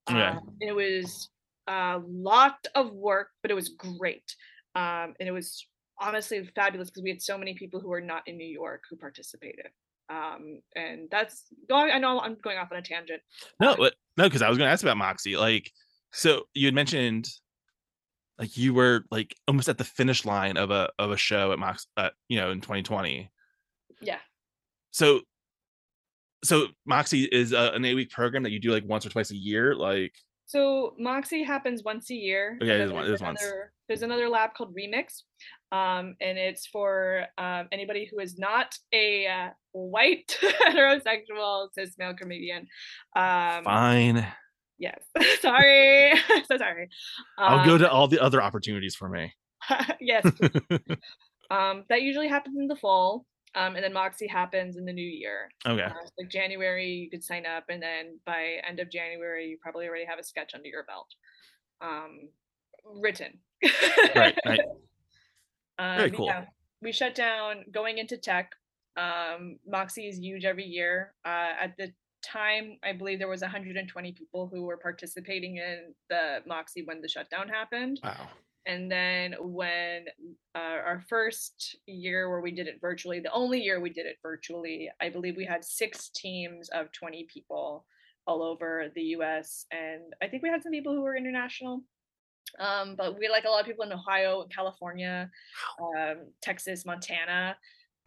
Yeah. Um, it was a lot of work, but it was great. Um, and it was honestly fabulous because we had so many people who were not in New York who participated. Um, and that's going. I know I'm going off on a tangent. No, Uh, but no, because I was going to ask about Moxie. Like, so you had mentioned, like, you were like almost at the finish line of a of a show at Mox, uh, you know, in 2020. Yeah. So, so Moxie is a, an eight week program that you do like once or twice a year. Like, So Moxie happens once a year. Okay, and it is then one- there's is once. another- There's another lab called Remix, um, and it's for um, anybody who is not a uh, white heterosexual cis male comedian. Um, fine, Yes. sorry. so sorry. I'll go Um, to all the other opportunities for me. yes. um, that usually happens in the fall. Um, and then Moxie happens in the new year. Okay. Uh, so like January, you could sign up, and then by end of January, you probably already have a sketch under your belt, um, written. Right. right. Um, Very cool. Yeah, we shut down going into tech. Um, Moxie is huge every year. Uh, at the time, I believe there was 120 people who were participating in the Moxie when the shutdown happened. Wow. And then when uh, our first year where we did it virtually, the only year we did it virtually, I believe we had six teams of 20 people all over the US. And I think we had some people who were international. Um, but we had like a lot of people in Ohio, California, um, Texas, Montana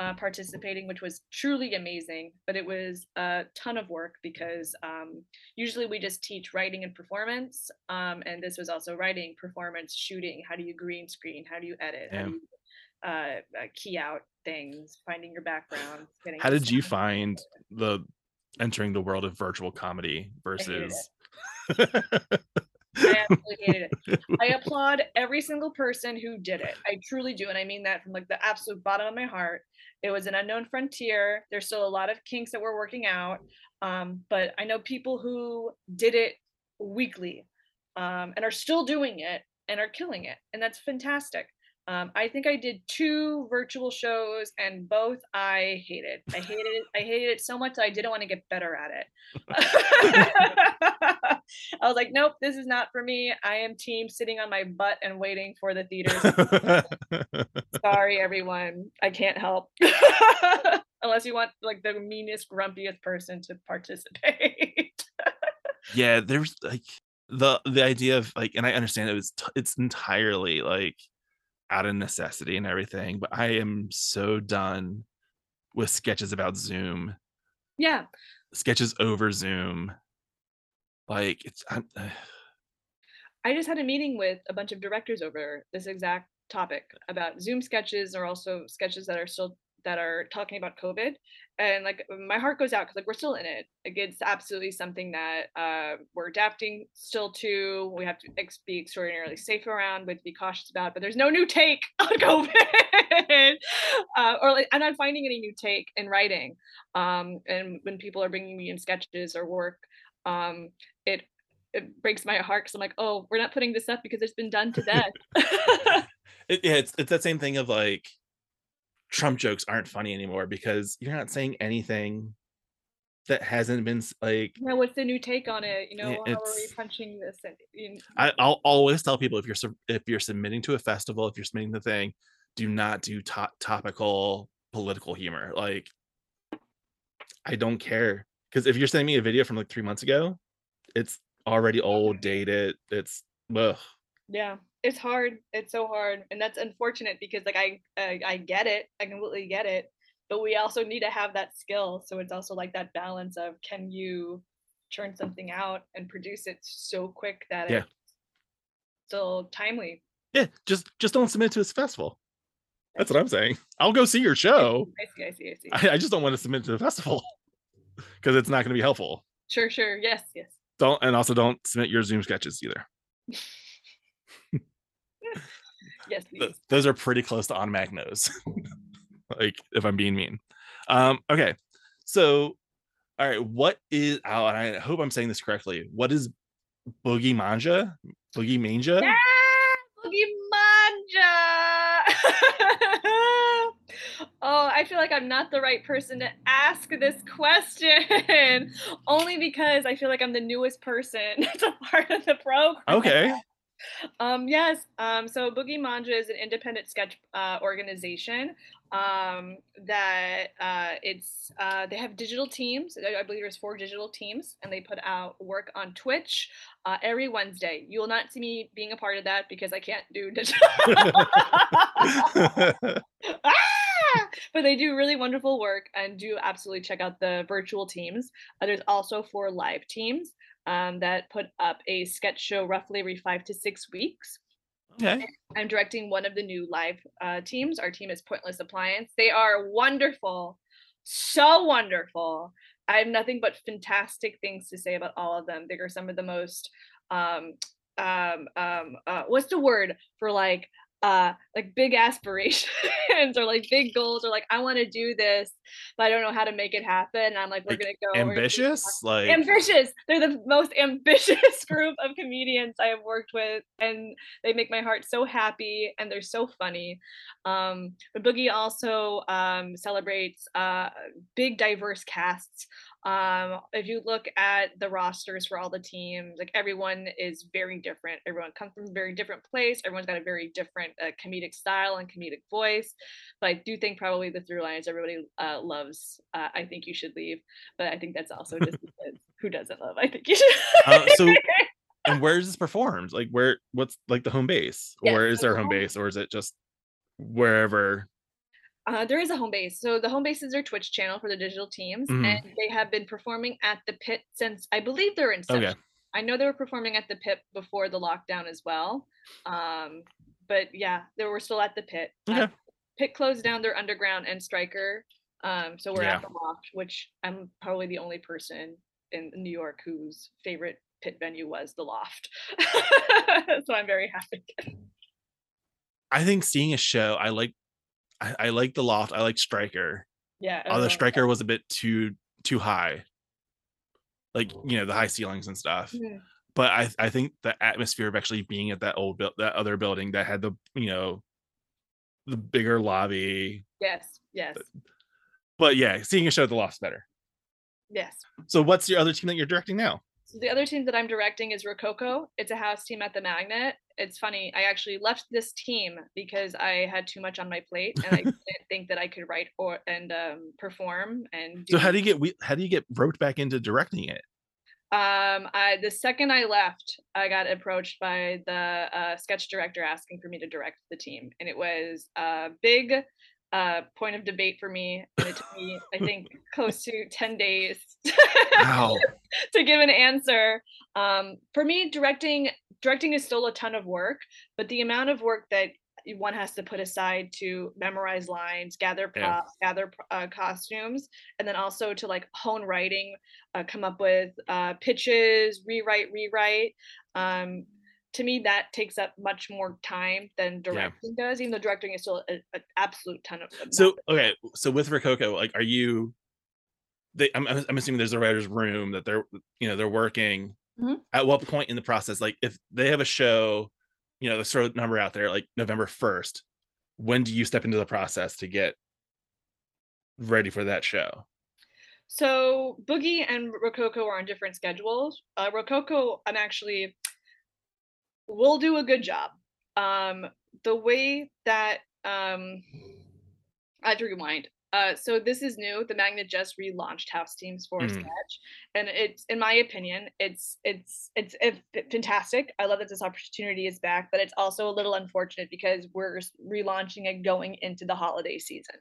uh, participating, which was truly amazing. But it was a ton of work because um, usually we just teach writing and performance. Um, and this was also writing, performance, shooting. How do you green screen? How do you edit? How do you uh, uh, key out things? Finding your background. Getting How did you find the entering the world of virtual comedy versus? I absolutely hated it. I applaud every single person who did it. I truly do. And I mean that from like the absolute bottom of my heart. It was an unknown frontier. There's still a lot of kinks that we're working out. Um, but I know people who did it weekly um, and are still doing it and are killing it. And that's fantastic. Um, I think I did two virtual shows and both I hated. I hated it. I hated it so much that I didn't want to get better at it. I was like, nope, this is not for me. I am team sitting on my butt and waiting for the theaters. Sorry, everyone. I can't help. Unless you want like the meanest, grumpiest person to participate. yeah, there's like the the idea of like, and I understand it was t- it's entirely like out of necessity and everything, but I am so done with sketches about Zoom, yeah. sketches over Zoom. Like it's I'm, I just had a meeting with a bunch of directors over this exact topic about Zoom sketches or also sketches that are still that are talking about COVID. And like my heart goes out because like we're still in it. Like it's absolutely something that uh, we're adapting still to. We have to ex- be extraordinarily safe around, we have to be cautious about. But there's no new take on COVID, uh, or like I'm not finding any new take in writing. Um, and when people are bringing me in sketches or work, um, it it breaks my heart because I'm like, oh, we're not putting this up because it's been done to death. it, yeah, it's it's that same thing of like Trump jokes aren't funny anymore because you're not saying anything that hasn't been like yeah, what's the new take on it? You know, how are we punching this? And, you kn- I, I'll always tell people if you're if you're submitting to a festival, if you're submitting the thing, do not do to- topical political humor. Like, I don't care because if you're sending me a video from like three months ago, it's already old, dated. It's ugh. yeah, it's hard. It's so hard, and that's unfortunate because like I, I I get it. I completely get it. But we also need to have that skill. So it's also like that balance of can you churn something out and produce it so quick that Yeah. it's still timely. Yeah, just just don't submit to this festival. That's what I'm saying. I'll go see your show. I see, I see, I see. I, I just don't want to submit to the festival because it's not going to be helpful. Sure, sure. Yes, yes. Don't and also don't submit your Zoom sketches either. Yes, Th- please. those are pretty close to on automatic no's. like if I'm being mean. Um, okay, so all right, what is? Oh, and I hope I'm saying this correctly. What is boogie manja? Boogie manja? Yeah, Boogie Manja. oh, I feel like I'm not the right person to ask this question. Only because I feel like I'm the newest person that's a part of the program. Okay, Um, yes. Um, so Boogie Manja is an independent sketch uh, organization um, that uh, it's uh, they have digital teams. I I believe there's four digital teams, and they put out work on Twitch uh, every Wednesday. You will not see me being a part of that because I can't do digital. Ah! But they do really wonderful work and do absolutely check out the virtual teams. Uh, there's also four live teams um, that put up a sketch show roughly every five to six weeks. okay. I'm directing one of the new live uh, teams. Our team is Pointless Appliance. They are wonderful, so wonderful. I have nothing but fantastic things to say about all of them. They are some of the most um um um uh, what's the word for like uh like big aspirations or like big goals or like I want to do this but I don't know how to make it happen. And I'm like we're Like, gonna go we're gonna Ambitious, like ambitious! They're the most ambitious group of comedians i have worked with and they make my heart so happy and they're so funny. Um but boogie also um celebrates uh big diverse casts um if you look at the rosters for all the teams like everyone is very different everyone comes from a very different place everyone's got a very different uh, comedic style and comedic voice but i do think probably the through line is everybody uh, loves uh, i think you should leave but i think that's also just who doesn't love i think you should Uh, so and where is this performed? Like where what's like the home base? Yeah, Or is there home- base or is it just wherever? Uh, there is a home base. So the home base is their Twitch channel for the digital teams, Mhm. and they have been performing at the pit since I believe they're in. Okay. I know they were performing at the pit before the lockdown as well. Um, but yeah, they were still at the pit. Uh, pit closed down their underground and striker. Um, so we're Yeah. at the loft, which I'm probably the only person in New York whose favorite pit venue was the loft. so I'm very happy. I think seeing a show, I like I, I like the loft, I like Striker. Yeah. Although everyone- Striker was a bit too too high. Like, you know, the high ceilings and stuff. But I I think the atmosphere of actually being at that old build that other building that had the you know the bigger lobby. Yes. Yes. But yeah, seeing a show at the loft's better. Yes. So what's your other team that you're directing now? So the other team that I'm directing is Rococo. It's a house team at the Magnet. It's funny. I actually left this team because I had too much on my plate and I didn't think that I could write or and um, perform and do. So how do you get we how do you get roped back into directing it? um, I the second I left, I got approached by the uh, sketch director asking for me to direct the team, and it was a big uh, point of debate for me. And it took me, I think, close to ten days Wow. to give an answer. Um, for me, directing directing is still a ton of work, but the amount of work that one has to put aside to memorize lines, gather Yeah. props, gather uh, costumes, and then also to like hone writing, uh, come up with uh, pitches, rewrite, rewrite. Um, to me, that takes up much more time than directing does. Even though directing is still an absolute ton of. So okay, so with Rococo, like, are you? They, I'm, I'm assuming there's a writer's room that they're, you know, they're working. Mhm. At what point in the process, like, if they have a show, you know, let's throw a number out there, like November first, when do you step into the process to get ready for that show? So Boogie and Rococo are on different schedules. Uh, Rococo, I'm actually will do a good job. Um, the way that um, I have to rewind. Uh, so this is new. The Magnet just relaunched House Teams for Mm. Sketch, and it's, in my opinion, it's it's it's it's fantastic. I love that this opportunity is back, but it's also a little unfortunate because we're relaunching it going into the holiday season.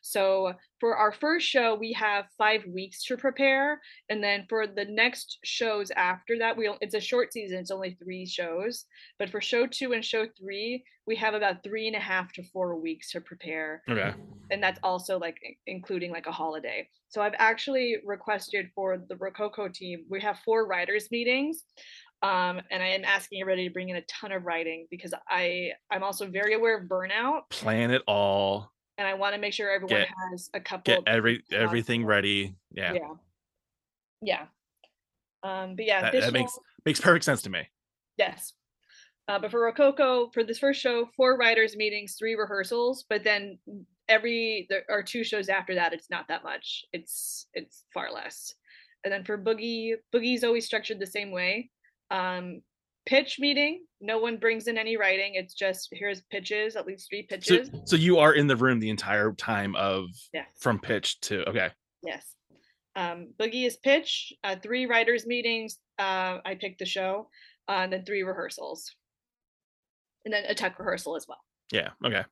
So for our first show we have five weeks to prepare and then for the next shows after that we it's a short season it's only three shows but for show two and show three we have about three and a half to four weeks to prepare Okay. and that's also like including like a holiday so i've actually requested for the rococo team we have four writers meetings um, and i am asking everybody to bring in a ton of writing because i i'm also very aware of burnout Plan it all. And I want to make sure everyone Get- has a couple. Get of every everything ready. Yeah. Yeah. Yeah. Um, but yeah, That, this that makes show- makes perfect sense to me. yes. Uh, but for Rococo, for this first show, four writers meetings, three rehearsals, but then every there are two shows after that. It's not that much. It's it's far less. And then for Boogie, Boogie's always structured the same way. Um, pitch meeting. No one brings in any writing. It's just here's pitches, at least three So pitches. so you are in the room the entire time of yes. from pitch to okay. Yes. Um, Boogie is pitch, uh, three writers meetings. Uh, I picked the show, uh, and then three rehearsals, and then a tech rehearsal as well. Yeah. Okay.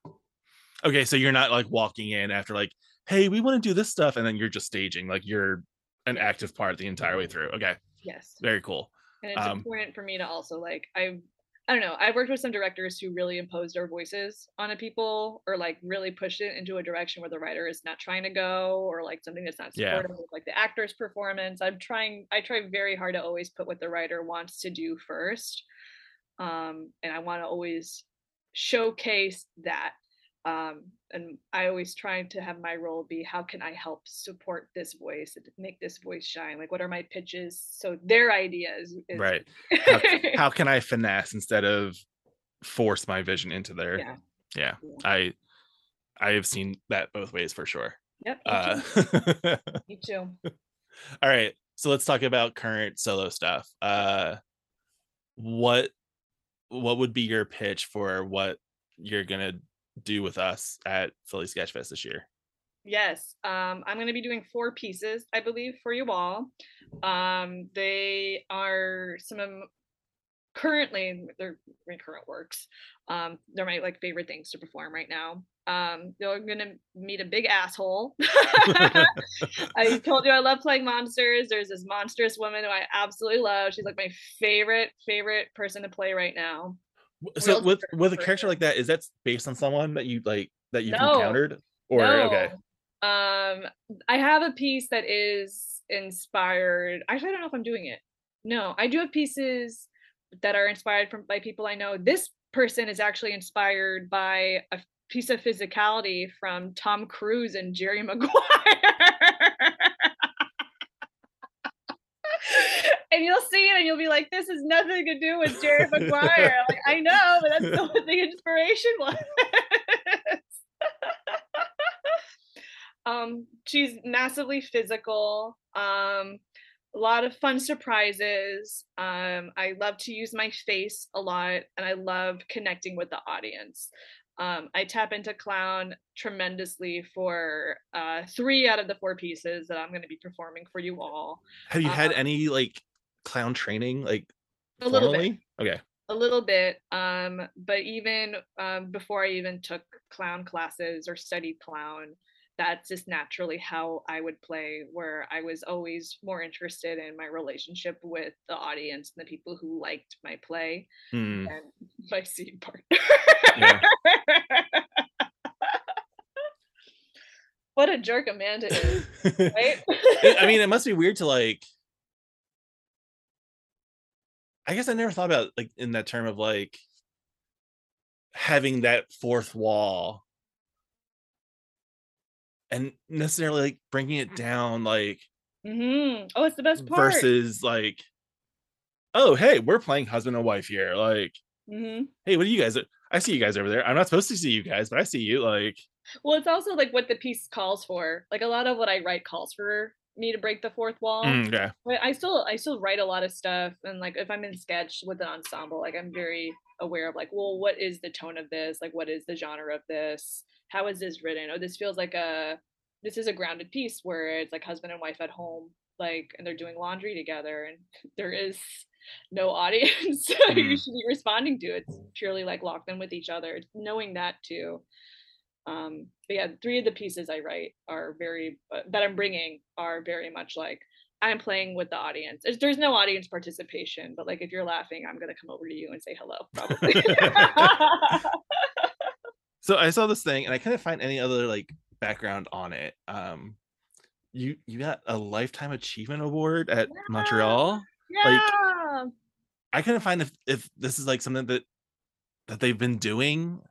Okay. So you're not like walking in after like, hey, we want to do this stuff, and then you're just staging. Like you're an active part the entire way through. Okay. Yes, Very cool. And it's Um, important for me to also like I, I don't know. I've worked with some directors who really imposed their voices on a people, or like really pushed it into a direction where the writer is not trying to go, or like something that's not Yeah. supportive of like the actor's performance. I'm trying. I try very hard to always put what the writer wants to do first, um, and I want to always showcase that. Um, and I always try to have my role be how can I help support this voice and make this voice shine? Like, what are my pitches? So their ideas, is, Right. How, how can I finesse instead of force my vision into there Yeah. Yeah. Yeah. I I have seen that both ways for sure. Yep. Me Uh, too. me too. all right. So let's talk about current solo stuff. Uh, what what would be your pitch for what you're gonna do with us at Philly Sketchfest this year? Yes, um, I'm going to be doing four pieces, I believe, for you all. Um, they are some of currently they're my current works. Um, they're my like favorite things to perform right now. Um, they're to meet a big asshole. I told you I love playing monsters. There's this monstrous woman who I absolutely love. She's like my favorite favorite person to play right now. So with with a character like that, is that based on someone that you like that you've No. encountered? Or okay. Um, I have a piece that is inspired. Actually, I don't know if I'm doing it. No, I do have pieces that are inspired from by people I know. This person is actually inspired by a piece of physicality from Tom Cruise and Jerry Maguire. And you'll see it and you'll be like, this has nothing to do with Jerry Maguire. like, I know, but that's what the inspiration was. um, she's massively physical. Um, a lot of fun surprises. Um, I love to use my face a lot, and I love connecting with the audience. Um, I tap into clown tremendously for uh, three out of the four pieces that I'm going to be performing for you all. Have you had uh, any like clown training like A little bit. Okay. a little bit um but even um before i even took clown classes or studied clown that's just naturally how i would play where i was always more interested in my relationship with the audience and the people who liked my play Hmm. and my scene part Yeah. what a jerk amanda is right I mean, it must be weird to like. I guess I never thought about like in that term of like having that fourth wall and necessarily like bringing it down like mm-hmm. oh it's the best part versus like oh hey we're playing husband and wife here like hmm hey what are you guys i see you guys over there i'm not supposed to see you guys but i see you like Well, it's also like what the piece calls for. Like a lot of what I write calls for me to break the fourth wall. mm, yeah But I still I still write a lot of stuff and like if I'm in sketch with an ensemble, like I'm very aware of like, well, what is the tone of this? Like what is the genre of this? How is this written? Oh, this feels like a this is a grounded piece where it's like husband and wife at home, like and they're doing laundry together and there is no audience you Mhm. should be responding to. It's purely like locked in with each other. It's knowing that too. Um, but yeah, three of the pieces I write are very uh, that I'm bringing are very much like I'm playing with the audience. There's, there's no audience participation, but like if you're laughing, I'm gonna come over to you and say hello, probably. So I saw this thing and I couldn't find any other like background on it. Um you you got a lifetime achievement award at Montreal. yeah. I couldn't find if if this is like something that that they've been doing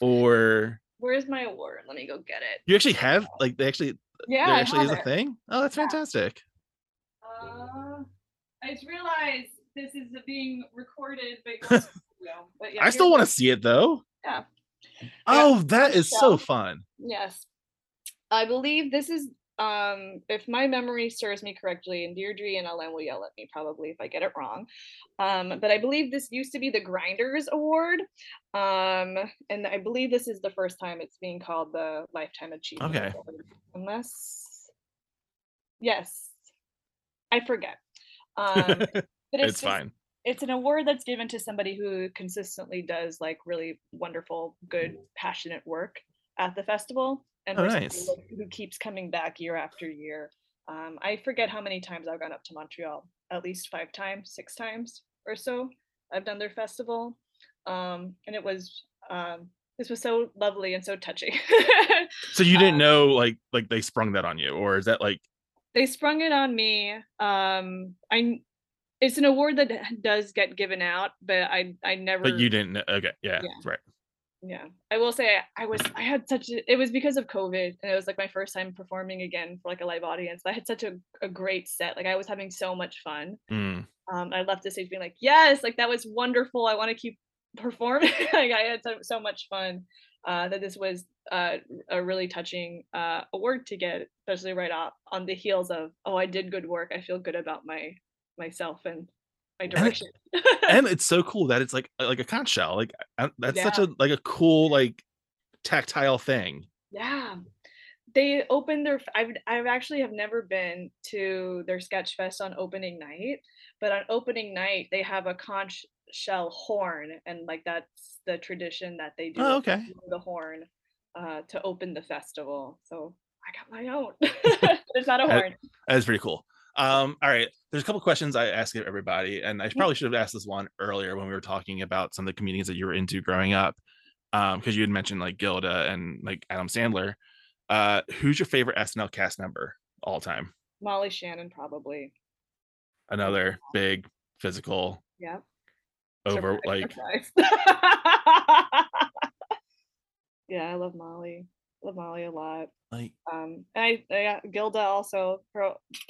or Where's my award? Let me go get it. you actually have like they actually Yeah, there actually is have a thing. Oh, that's Yeah. fantastic. Uh, I just realized this is being recorded, but, but yeah, I still want to see it though. Yeah. Oh, that is so Michelle. fun. Yes. I believe this is um if my memory serves me correctly, and Deirdre and Ellen will yell at me probably if I get it wrong. Um, but I believe this used to be the Grinders Award. Um, and I believe this is the first time it's being called the Lifetime Achievement Okay. Award. Unless yes. I forget. Um but it's, it's just- fine. it's an award that's given to somebody who consistently does like really wonderful, good, passionate work at the festival, and Oh, nice. who keeps coming back year after year. Um, I forget how many times I've gone up to Montreal. At least five times, six times or so. I've done their festival, um, and it was um, this was so lovely and so touching. So you didn't um, know like like they sprung that on you, or is that like they sprung it on me. Um, I it's an award that does get given out, but I I never. but you didn't know? Okay, yeah, Yeah. right. Yeah i will say i was i had such a, it was because of covid and it was like my first time performing again for like a live audience i had such a, a great set like i was having so much fun Mm. um i left the stage being like yes like that was wonderful i want to keep performing like i had so, so much fun uh that this was uh a really touching uh award to get especially right off on the heels of oh i did good work i feel good about my myself and my direction and it's so cool that it's like like a conch shell. Like I- that's such a like a cool like tactile thing. Yeah. They opened their I've I've actually have never been to their sketch fest on opening night, but on opening night they have a conch shell horn and like that's the tradition that they do Oh, okay. the horn uh to open the festival. So I got my own. it's not a horn. That is pretty cool. Um, all right. There's a couple questions I ask everybody, and I probably should have asked this one earlier when we were talking about some of the comedians that you were into growing up. Um, because you had mentioned like Gilda and like Adam Sandler. Uh, who's your favorite SNL cast member all time? Molly Shannon probably. Another big physical Yeah. over Surprise, like surprise. yeah, I love Molly. Molly a lot. like um and I, I Gilda also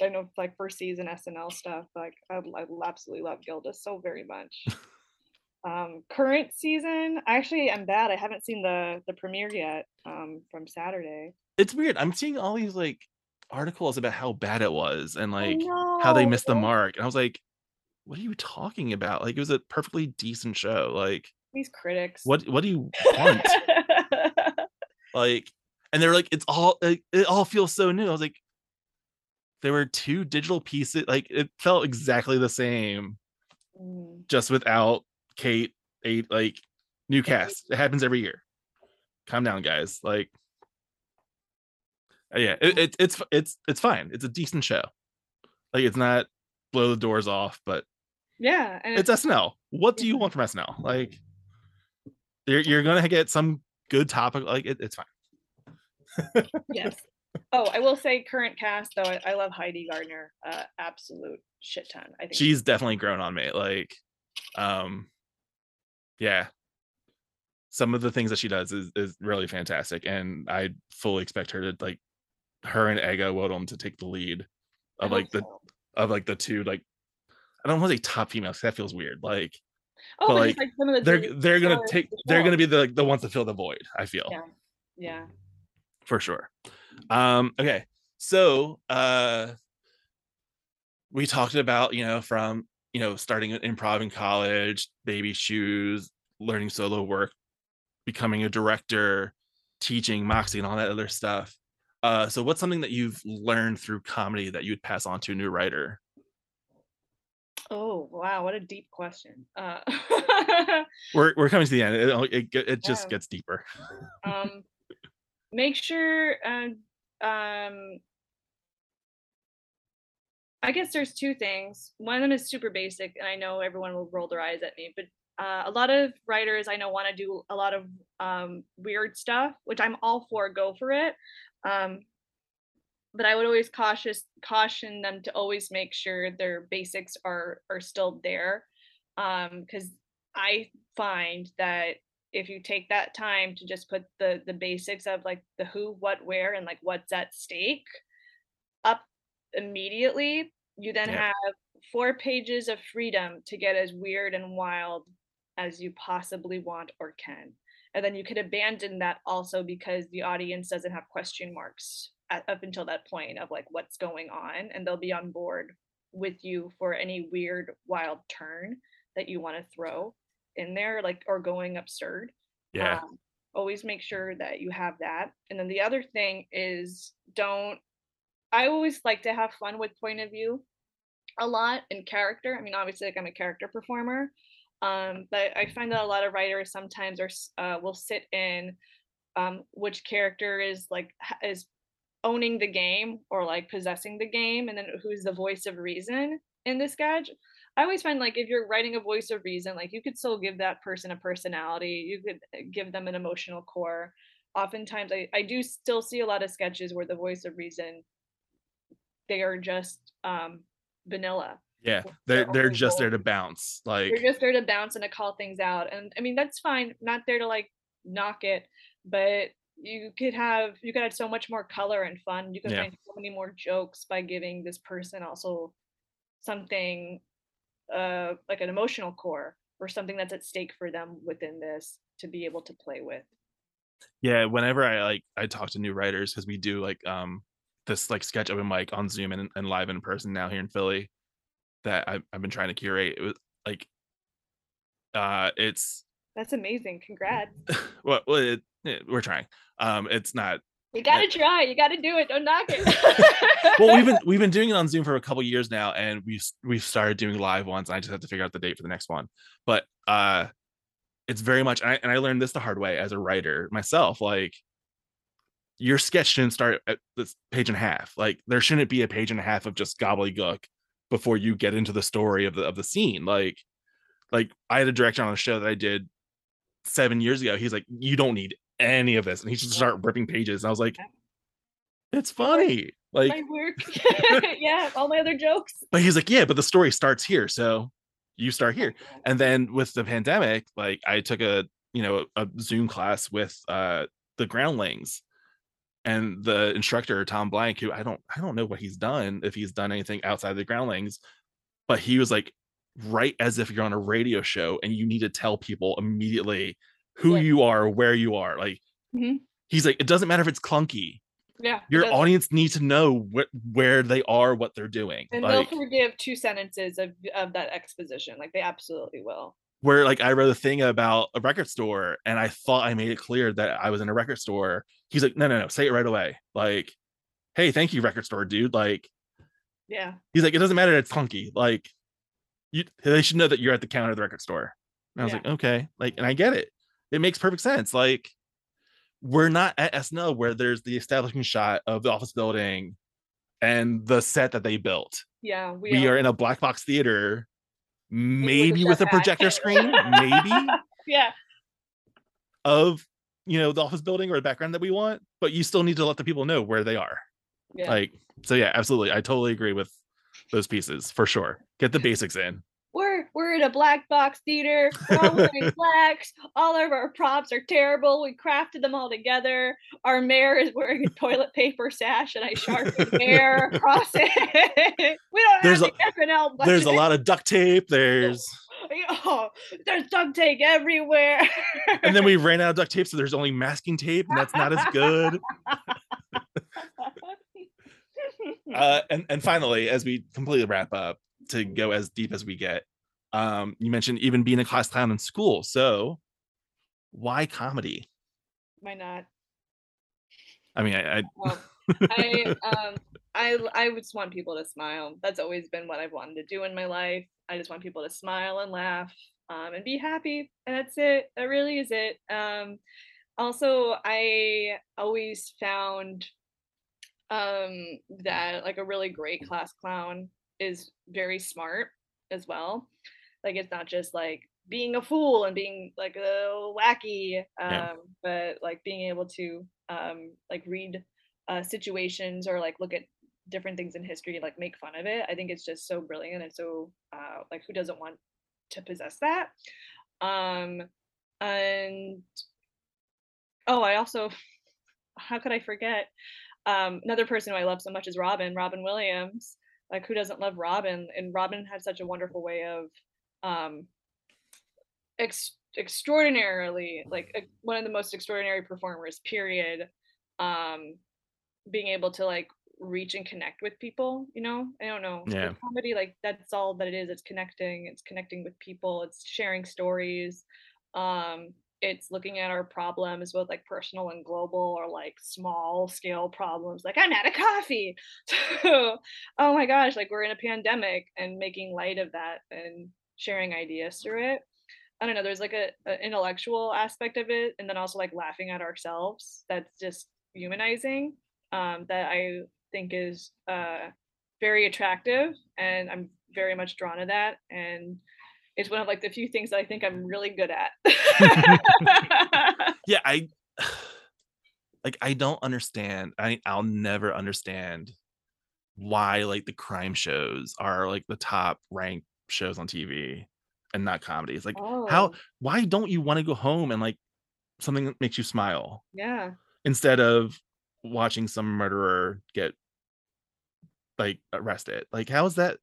I know like first season SNL stuff like I, I absolutely love Gilda so very much um current season I actually am bad I haven't seen the the premiere yet um from Saturday it's weird. I'm seeing all these like articles about how bad it was and like how they missed the mark. And I was like, what are you talking about? Like it was a perfectly decent show. Like these critics what what do you want? like and they're like it's all it all feels so new. I was like there were two digital pieces like it felt exactly the same. Mm, just without kate a like new cast. It happens every year. Calm down guys like uh, yeah it, it, it's it's it's fine. It's a decent show. Like it's not blow the doors off but yeah and it's snl what do you want from snl like you're, you're gonna get some good topic like it, it's fine yes. Oh I will say current cast though I, I love Heidi Gardner uh absolute shit ton. I think she's definitely grown on me like um yeah. Some of the things that she does is, is really fantastic and i fully expect her to like her and Ego Nwodim to take the lead of like the so. of like the two like i don't want to say top females that feels weird like oh but, but like, like some of the they're they're gonna take they're gonna be the the ones to fill the void i feel. Yeah. Yeah for sure. Um, okay, so uh, we talked about you know from you know starting improv in college, baby shoes, learning solo work, becoming a director, teaching Moxie, and all that other stuff. Uh, so what's something that you've learned through comedy that you'd pass on to a new writer? Oh wow, what a deep question. Uh, We're we're coming to the end. It it, it just Yeah. gets deeper. um, make sure um um I guess there's two things. One of them is super basic, and I know everyone will roll their eyes at me, but uh, a lot of writers I know want to do a lot of um, weird stuff, which I'm all for. Go for it. Um, but I would always cautious caution them to always make sure their basics are are still there, because um, I find that if you take that time to just put the the basics of like the who, what, where, and like what's at stake up immediately, you then yeah. have four pages of freedom to get as weird and wild as you possibly want or can. And then you could abandon that also because the audience doesn't have question marks at, up until that point of like what's going on, and they'll be on board with you for any weird, wild turn that you want to throw in there, like or going absurd. Yeah. Um, always make sure that you have that. And then the other thing is don't I always like to have fun with point of view a lot in character. I mean, obviously, like I'm a character performer, um, but I find that a lot of writers sometimes are uh, will sit in um, which character is like is owning the game or like possessing the game, and then who's the voice of reason in this sketch. I always find like if you're writing a voice of reason, like you could still give that person a personality, you could uh, give them an emotional core. Oftentimes, I, I do still see a lot of sketches where the voice of reason they are just um, vanilla. Yeah, they're they're just there to bounce. Like they're just there to bounce and to call things out. And I mean that's fine. Not there to like knock it, but you could have you could add so much more color and fun. You could yeah. find so many more jokes by giving this person also something uh like an emotional core or something that's at stake for them within this to be able to play with. Yeah, whenever I like I talk to new writers because we do like um this like sketch open mic on Zoom and, and live in person now here in Philly that I've, I've been trying to curate. It was like, uh, it's that's amazing. Congrats. well, well it, it, we're trying. Um, it's not. You gotta try. You gotta do it. Don't knock it. well, we've been we've been doing it on Zoom for a couple years now, and we've we've started doing live ones. And I just have to figure out the date for the next one. But uh, it's very much, and I, and I learned this the hard way as a writer myself. Like, your sketch shouldn't start at this page and a half. Like there shouldn't be a page and a half of just gobbledygook before you get into the story of the of the scene. Like, like I had a director on a show that I did seven years ago. He's like, you don't need any of this, and he should start ripping pages. And I was like, it's funny. Like my work, yeah, all my other jokes. But he's like, yeah, but the story starts here, so you start here. And then with the pandemic, like I took a you know a Zoom class with uh the groundlings and the instructor Tom Blank, who I don't I don't know what he's done if he's done anything outside the groundlings, but he was like right as if you're on a radio show and you need to tell people immediately who yeah. you are, where you are. Like mm-hmm. he's like, it doesn't matter if it's clunky. Yeah. Your audience needs to know wh- where they are, what they're doing. And like, they'll forgive two sentences of, of that exposition. Like they absolutely will where like I wrote a thing about a record store and I thought I made it clear that I was in a record store. He's like, no, no, no, say it right away. Like, hey, thank you, record store dude. Like, yeah. He's like, it doesn't matter, it's funky. Like, you they should know that you're at the counter of the record store. And I was yeah. like, okay, like, and I get it. It makes perfect sense. Like, we're not at SNL where there's the establishment shot of the office building and the set that they built. Yeah, we, we are in a black box theater maybe with a projector screen, maybe. Yeah. Of you know the office building or the background that we want, but you still need to let the people know where they are. Yeah. Like so, yeah, absolutely. I totally agree with those pieces for sure. Get the basics in we're in a black box theater. We're all wearing blacks. All of our props are terrible. We crafted them all together. Our mayor is wearing a toilet paper sash and I sharpened hair across it. we don't there's have a, the budget. There's a lot of duct tape. There's oh, there's duct tape everywhere. and then we ran out of duct tape, so there's only masking tape, and that's not as good. uh, and and finally, as we completely wrap up, to go as deep as we get. Um, you mentioned even being a class clown in school. So why comedy? Why not? I mean, I, I... Well, I, um, I, I just want people to smile. That's always been what I've wanted to do in my life. I just want people to smile and laugh um, and be happy. And that's it. That really is it. Um, also i always found um that like a really great class clown is very smart as well like it's not just like being a fool and being like a wacky um Yeah. but like being able to um like read uh situations or like look at different things in history and like make fun of it i think it's just so brilliant and so uh like who doesn't want to possess that? Um and oh i also how could i forget? Um another person who i love so much is robin robin williams. Like who doesn't love robin? And robin had such a wonderful way of um ex- extraordinarily like uh, one of the most extraordinary performers period um being able to like reach and connect with people you know? I don't know. Yeah. Comedy like that's all that it is. It's connecting. It's connecting with people. It's sharing stories. Um it's looking at our problems both like personal and global or like small scale problems. Like i'm out of coffee. So oh my gosh like we're in a pandemic and making light of that and sharing ideas through it. I don't know there's like a, a intellectual aspect of it and then also like laughing at ourselves that's just humanizing um that i think is uh very attractive and i'm very much drawn to that and it's one of like the few things that i think i'm really good at. Yeah i like i don't understand i i'll never understand why like the crime shows are like the top ranked shows on tv and not comedies like how Oh, why don't you want to go home and like something that makes you smile? Yeah. Instead of watching some murderer get like arrested like how is that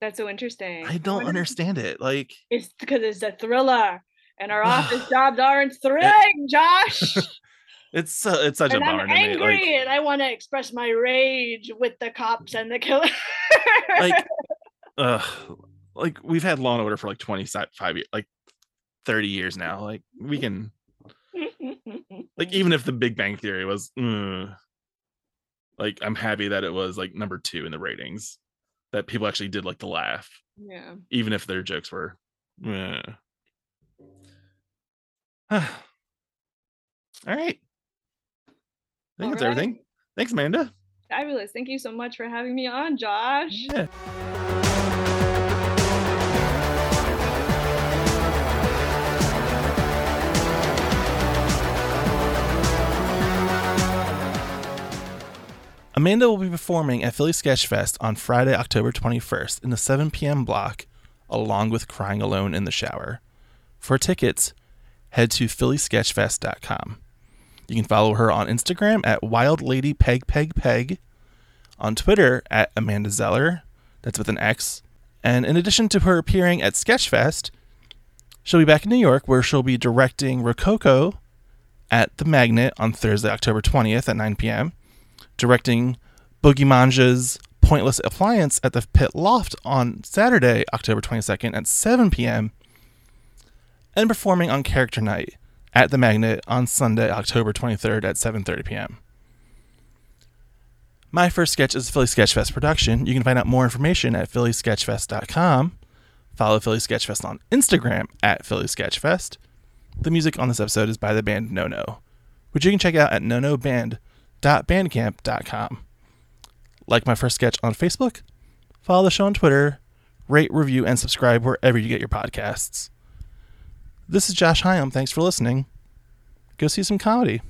that's so interesting i don't understand it like it's because it's a thriller and our office jobs aren't thrilling josh. It's su- it's such and a i'm bummer me angry like and i want to express my rage with the cops and the killer. Like uh like we've had law and order for like 25 years like 30 years now like we can like even if the big bang theory was mm, like i'm happy that it was like number two in the ratings that people actually did like the laugh yeah. even if their jokes were eh. all right. I think All that's right. everything thanks amanda. Fabulous. Thank you so much for having me on josh. Yeah Amanda will be performing at Philly Sketch Fest on Friday, October 21st in the 7 p.m. block, along with Crying Alone in the Shower. For tickets, head to phillysketchfest.com. You can follow her on Instagram at wildladypegpegpeg, on Twitter at Amanda Xeller, that's with an X. And in addition to her appearing at Sketchfest, she'll be back in New York where she'll be directing Rococo at the Magnet on Thursday, October 20th at 9 p.m directing Boogie Manja's Pointless Appliance at the Pit Loft on Saturday, October 22nd at 7 p.m., and performing on Character Night at the Magnet on Sunday, October 23rd at 7:30 p.m. My first sketch is a Philly Sketchfest production. You can find out more information at phillysketchfest.com. Follow Philly Sketchfest on Instagram at Philly Sketchfest. The music on this episode is by the band No No, which you can check out at nonoband.bandcamp.com. Like my first sketch on Facebook, follow the show on Twitter, rate, review, and subscribe wherever you get your podcasts. This is Josh Hyam. Thanks for listening. Go see some comedy.